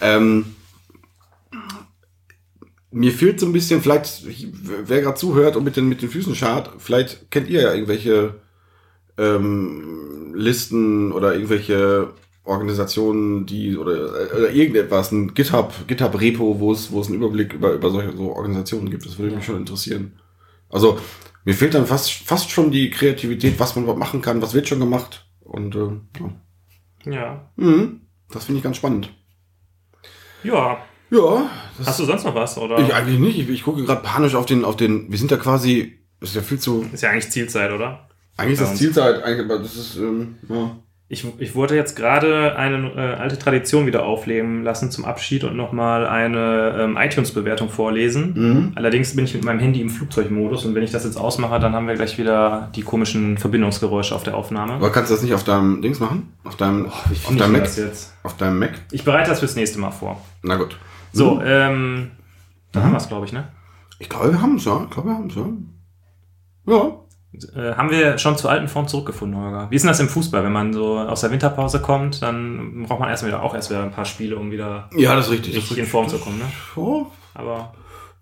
Ähm, mir fehlt so ein bisschen, vielleicht, wer gerade zuhört und mit den, mit den Füßen schart, vielleicht kennt ihr ja irgendwelche ähm, Listen oder irgendwelche Organisationen, die oder, oder irgendetwas, ein GitHub, GitHub-Repo, wo es, wo es einen Überblick über, über solche so Organisationen gibt. Das würde mich schon interessieren. Also, mir fehlt dann fast, fast schon die Kreativität, was man überhaupt machen kann, was wird schon gemacht. Und äh, ja. Ja. Mhm. das finde ich ganz spannend. Ja. Ja, Hast du sonst noch was? Oder? Ich eigentlich nicht. Ich, ich gucke gerade panisch auf den, auf den. Wir sind da quasi. Ist ja viel zu. Ist ja eigentlich Zielzeit, oder? Eigentlich ist das uns. Zielzeit, eigentlich, aber das ist. Ähm, ja. Ich, ich wollte jetzt gerade eine äh, alte Tradition wieder aufleben lassen zum Abschied und nochmal eine ähm, iTunes-Bewertung vorlesen. Mhm. Allerdings bin ich mit meinem Handy im Flugzeugmodus und wenn ich das jetzt ausmache, dann haben wir gleich wieder die komischen Verbindungsgeräusche auf der Aufnahme. Aber kannst du das nicht auf deinem Dings machen? Auf deinem, auf Finde deinem Mac? Auf deinem Mac? Ich bereite das fürs nächste Mal vor. Na gut. So, Mhm. ähm, dann haben wir es, glaube ich, ne? Ich glaube, wir haben es, ja. Ich glaube, wir haben es, ja. Ja. Äh, haben wir schon zur alten Form zurückgefunden, Holger? Wie ist denn das im Fußball? Wenn man so aus der Winterpause kommt, dann braucht man erst wieder auch erst wieder ein paar Spiele, um wieder Ja, das ist richtig. richtig in Form zu kommen, ne? Ja, Aber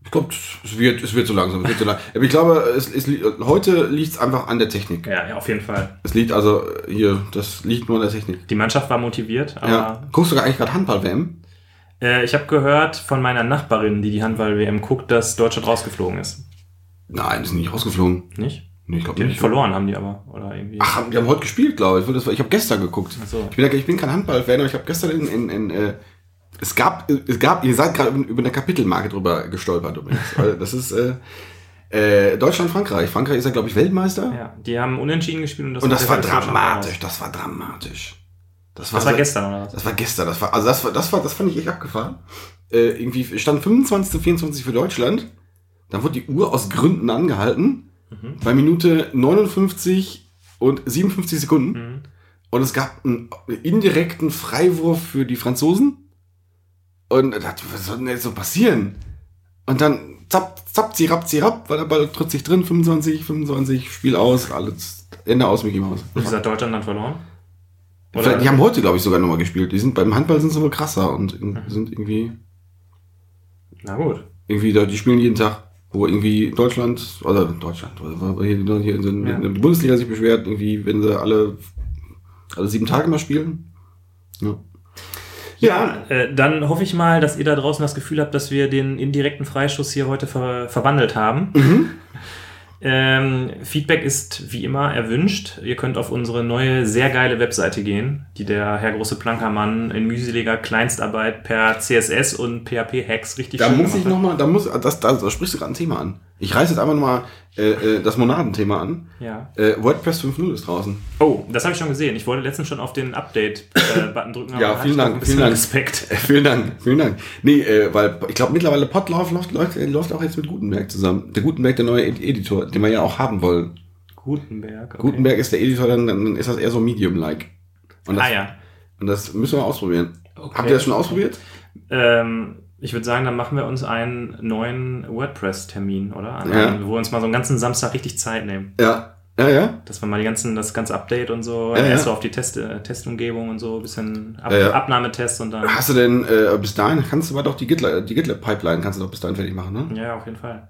ich glaube, es wird, es wird so langsam. Es wird so lang. Aber ich glaube, es, es, heute liegt es einfach an der Technik. ja, ja, auf jeden Fall. Es liegt also hier, das liegt nur an der Technik. Die Mannschaft war motiviert, aber Ja. Guckst du eigentlich gerade Handball-WM? äh, ich habe gehört von meiner Nachbarin, die die Handball-WM guckt, dass Deutschland rausgeflogen ist. Nein, die sind nicht rausgeflogen. Nicht? Nee, ich glaube nicht. verloren haben die aber. Oder irgendwie. Ach, haben- die haben heute gespielt, glaube ich. War- Ich habe gestern geguckt. Ach so. Ich bin, ich bin kein Handball-Fan, aber ich habe gestern in, in, in äh, es gab, es gab, ihr seid gerade über eine Kapitelmarke drüber gestolpert übrigens. Das ist äh, äh, Deutschland, Frankreich. Frankreich ist ja, glaube ich, Weltmeister. Ja, die haben unentschieden gespielt und das, Und das war dramatisch. Das war dramatisch. Das Das war so- gestern, oder was? Das war gestern. Das war, also das war, das war, das fand ich echt abgefahren. Äh, irgendwie stand 25 zu 24 für Deutschland. Dann wurde die Uhr aus Gründen angehalten. Mhm. Bei Minute 59 und 57 Sekunden. Mhm. Und es gab einen indirekten Freiwurf für die Franzosen. Und da dachte was soll denn jetzt so passieren? Und dann zapp, zapp, zirap, zirap, war der Ball plötzlich drin, 25, 25, Spiel aus, alles, Ende aus, Mickey Mouse. Und wie hat Deutschland dann verloren? Vielleicht, die haben heute, glaube ich, sogar nochmal gespielt. Die sind beim Handball sind sie wohl krasser und in- sind irgendwie, Na gut. irgendwie die spielen jeden Tag, wo irgendwie Deutschland, oder Deutschland, oder hier, hier in, in, Ja. in die Bundesliga sich beschwert, irgendwie, wenn sie alle, alle sieben Tage mal spielen. Ja. Ja, äh, dann hoffe ich mal, dass ihr da draußen das Gefühl habt, dass wir den indirekten Freischuss hier heute ver verwandelt haben. Ähm, Feedback ist wie immer erwünscht. Ihr könnt auf unsere neue, sehr geile Webseite gehen, die der Herr Große Plankermann in mühseliger Kleinstarbeit per CSS und PHP-Hacks richtig Da schön muss ich hat. nochmal, da muss, das, da, da sprichst du gerade ein Thema an. Ich reiße jetzt einfach nochmal äh, äh, das Monadenthema an. Ja. Äh, WordPress 5.0 ist draußen. Oh, das habe ich schon gesehen. Ich wollte letztens schon auf den Update-Button drücken. aber Ja, vielen Dank, ein bisschen vielen Dank. Respekt. Äh, vielen Dank, vielen Dank. Nee, äh, weil ich glaube mittlerweile Podlove läuft, läuft, läuft auch jetzt mit Gutenberg zusammen. Der Gutenberg, der neue Ed- Editor, den wir ja auch haben wollen. Gutenberg. Okay. Gutenberg ist der Editor, dann, dann ist das eher so Medium-like. Ah ja. und das müssen wir ausprobieren. Okay. Habt ihr das schon ausprobiert? Ähm, ich würde sagen, dann machen wir uns einen neuen WordPress-Termin, oder? An Ja. Wo wir uns mal so einen ganzen Samstag richtig Zeit nehmen. Ja. Ja, ja. Dass wir mal die ganzen, das ganze Update und so, Ja, erst ja. so auf die Test, äh, Testumgebung und so, ein bisschen Ab Ja. Abnahmetests und dann. Hast du denn, äh, bis dahin kannst du aber doch die GitLab, die GitLab-Pipeline kannst du doch bis dahin fertig machen, ne? Ja, auf jeden Fall.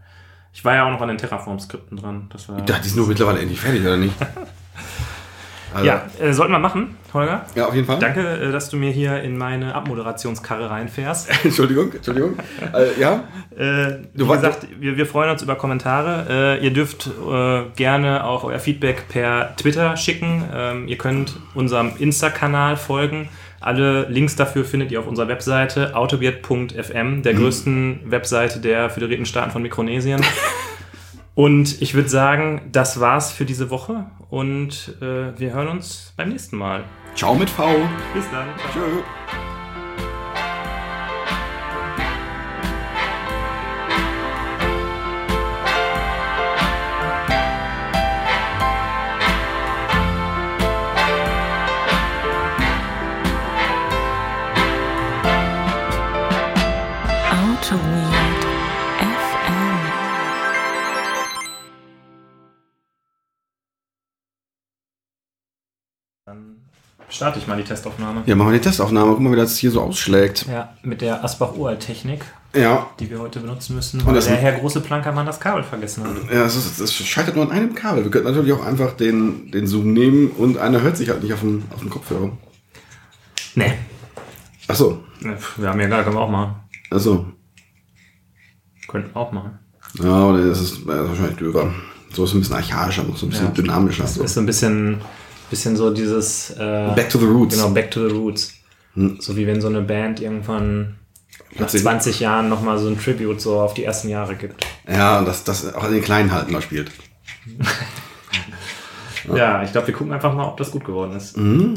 Ich war ja auch noch an den Terraform-Skripten dran. Das war, Ja, die sind nur mittlerweile endlich fertig, oder nicht? Also, ja äh, sollten wir machen, Holger. ja, auf jeden Fall. Danke, äh, dass du mir hier in meine Abmoderationskarre reinfährst. Entschuldigung, Entschuldigung. äh, ja? Äh, wie Du gesagt, wir, wir freuen uns über Kommentare. Äh, ihr dürft äh, gerne auch euer Feedback per Twitter schicken. Ähm, ihr könnt unserem Insta-Kanal folgen. Alle Links dafür findet ihr auf unserer Webseite autobiet.fm, der größten Webseite der Föderierten Staaten von Mikronesien. Und ich würde sagen, das war's für diese Woche und äh, wir hören uns beim nächsten Mal. Ciao mit V. Bis dann. Ciao. Tschö. Starte ich mal die Testaufnahme. Ja, machen wir die Testaufnahme. Guck mal, wie das hier so ausschlägt. Ja, mit der Asbach-Uralt-Technik. Ja. die wir heute benutzen müssen, Und weil das- der Herr große Plankermann das Kabel vergessen hat. Ja, es, ist, es scheitert nur an einem Kabel. Wir könnten natürlich auch einfach den, den Zoom nehmen und einer hört sich halt nicht auf dem, auf Kopfhörer. Nee. Ach so. Wir haben ja gar, können wir auch machen. Ach so. Könnten wir auch machen. Ja, aber das ist, das ist wahrscheinlich döver. So ist es ein bisschen archaischer, so ein bisschen Ja. dynamischer. Das So. ist so ein bisschen, bisschen so dieses äh, Back to the roots. Genau, Back to the Roots. Hm. So wie wenn so eine Band irgendwann nach Plötzlich- 20 Jahren nochmal so ein Tribute so auf die ersten Jahre gibt. Ja, das, das auch in den kleinen Halten mal spielt. Ja, ich glaube, wir gucken einfach mal, ob das gut geworden ist. Mhm.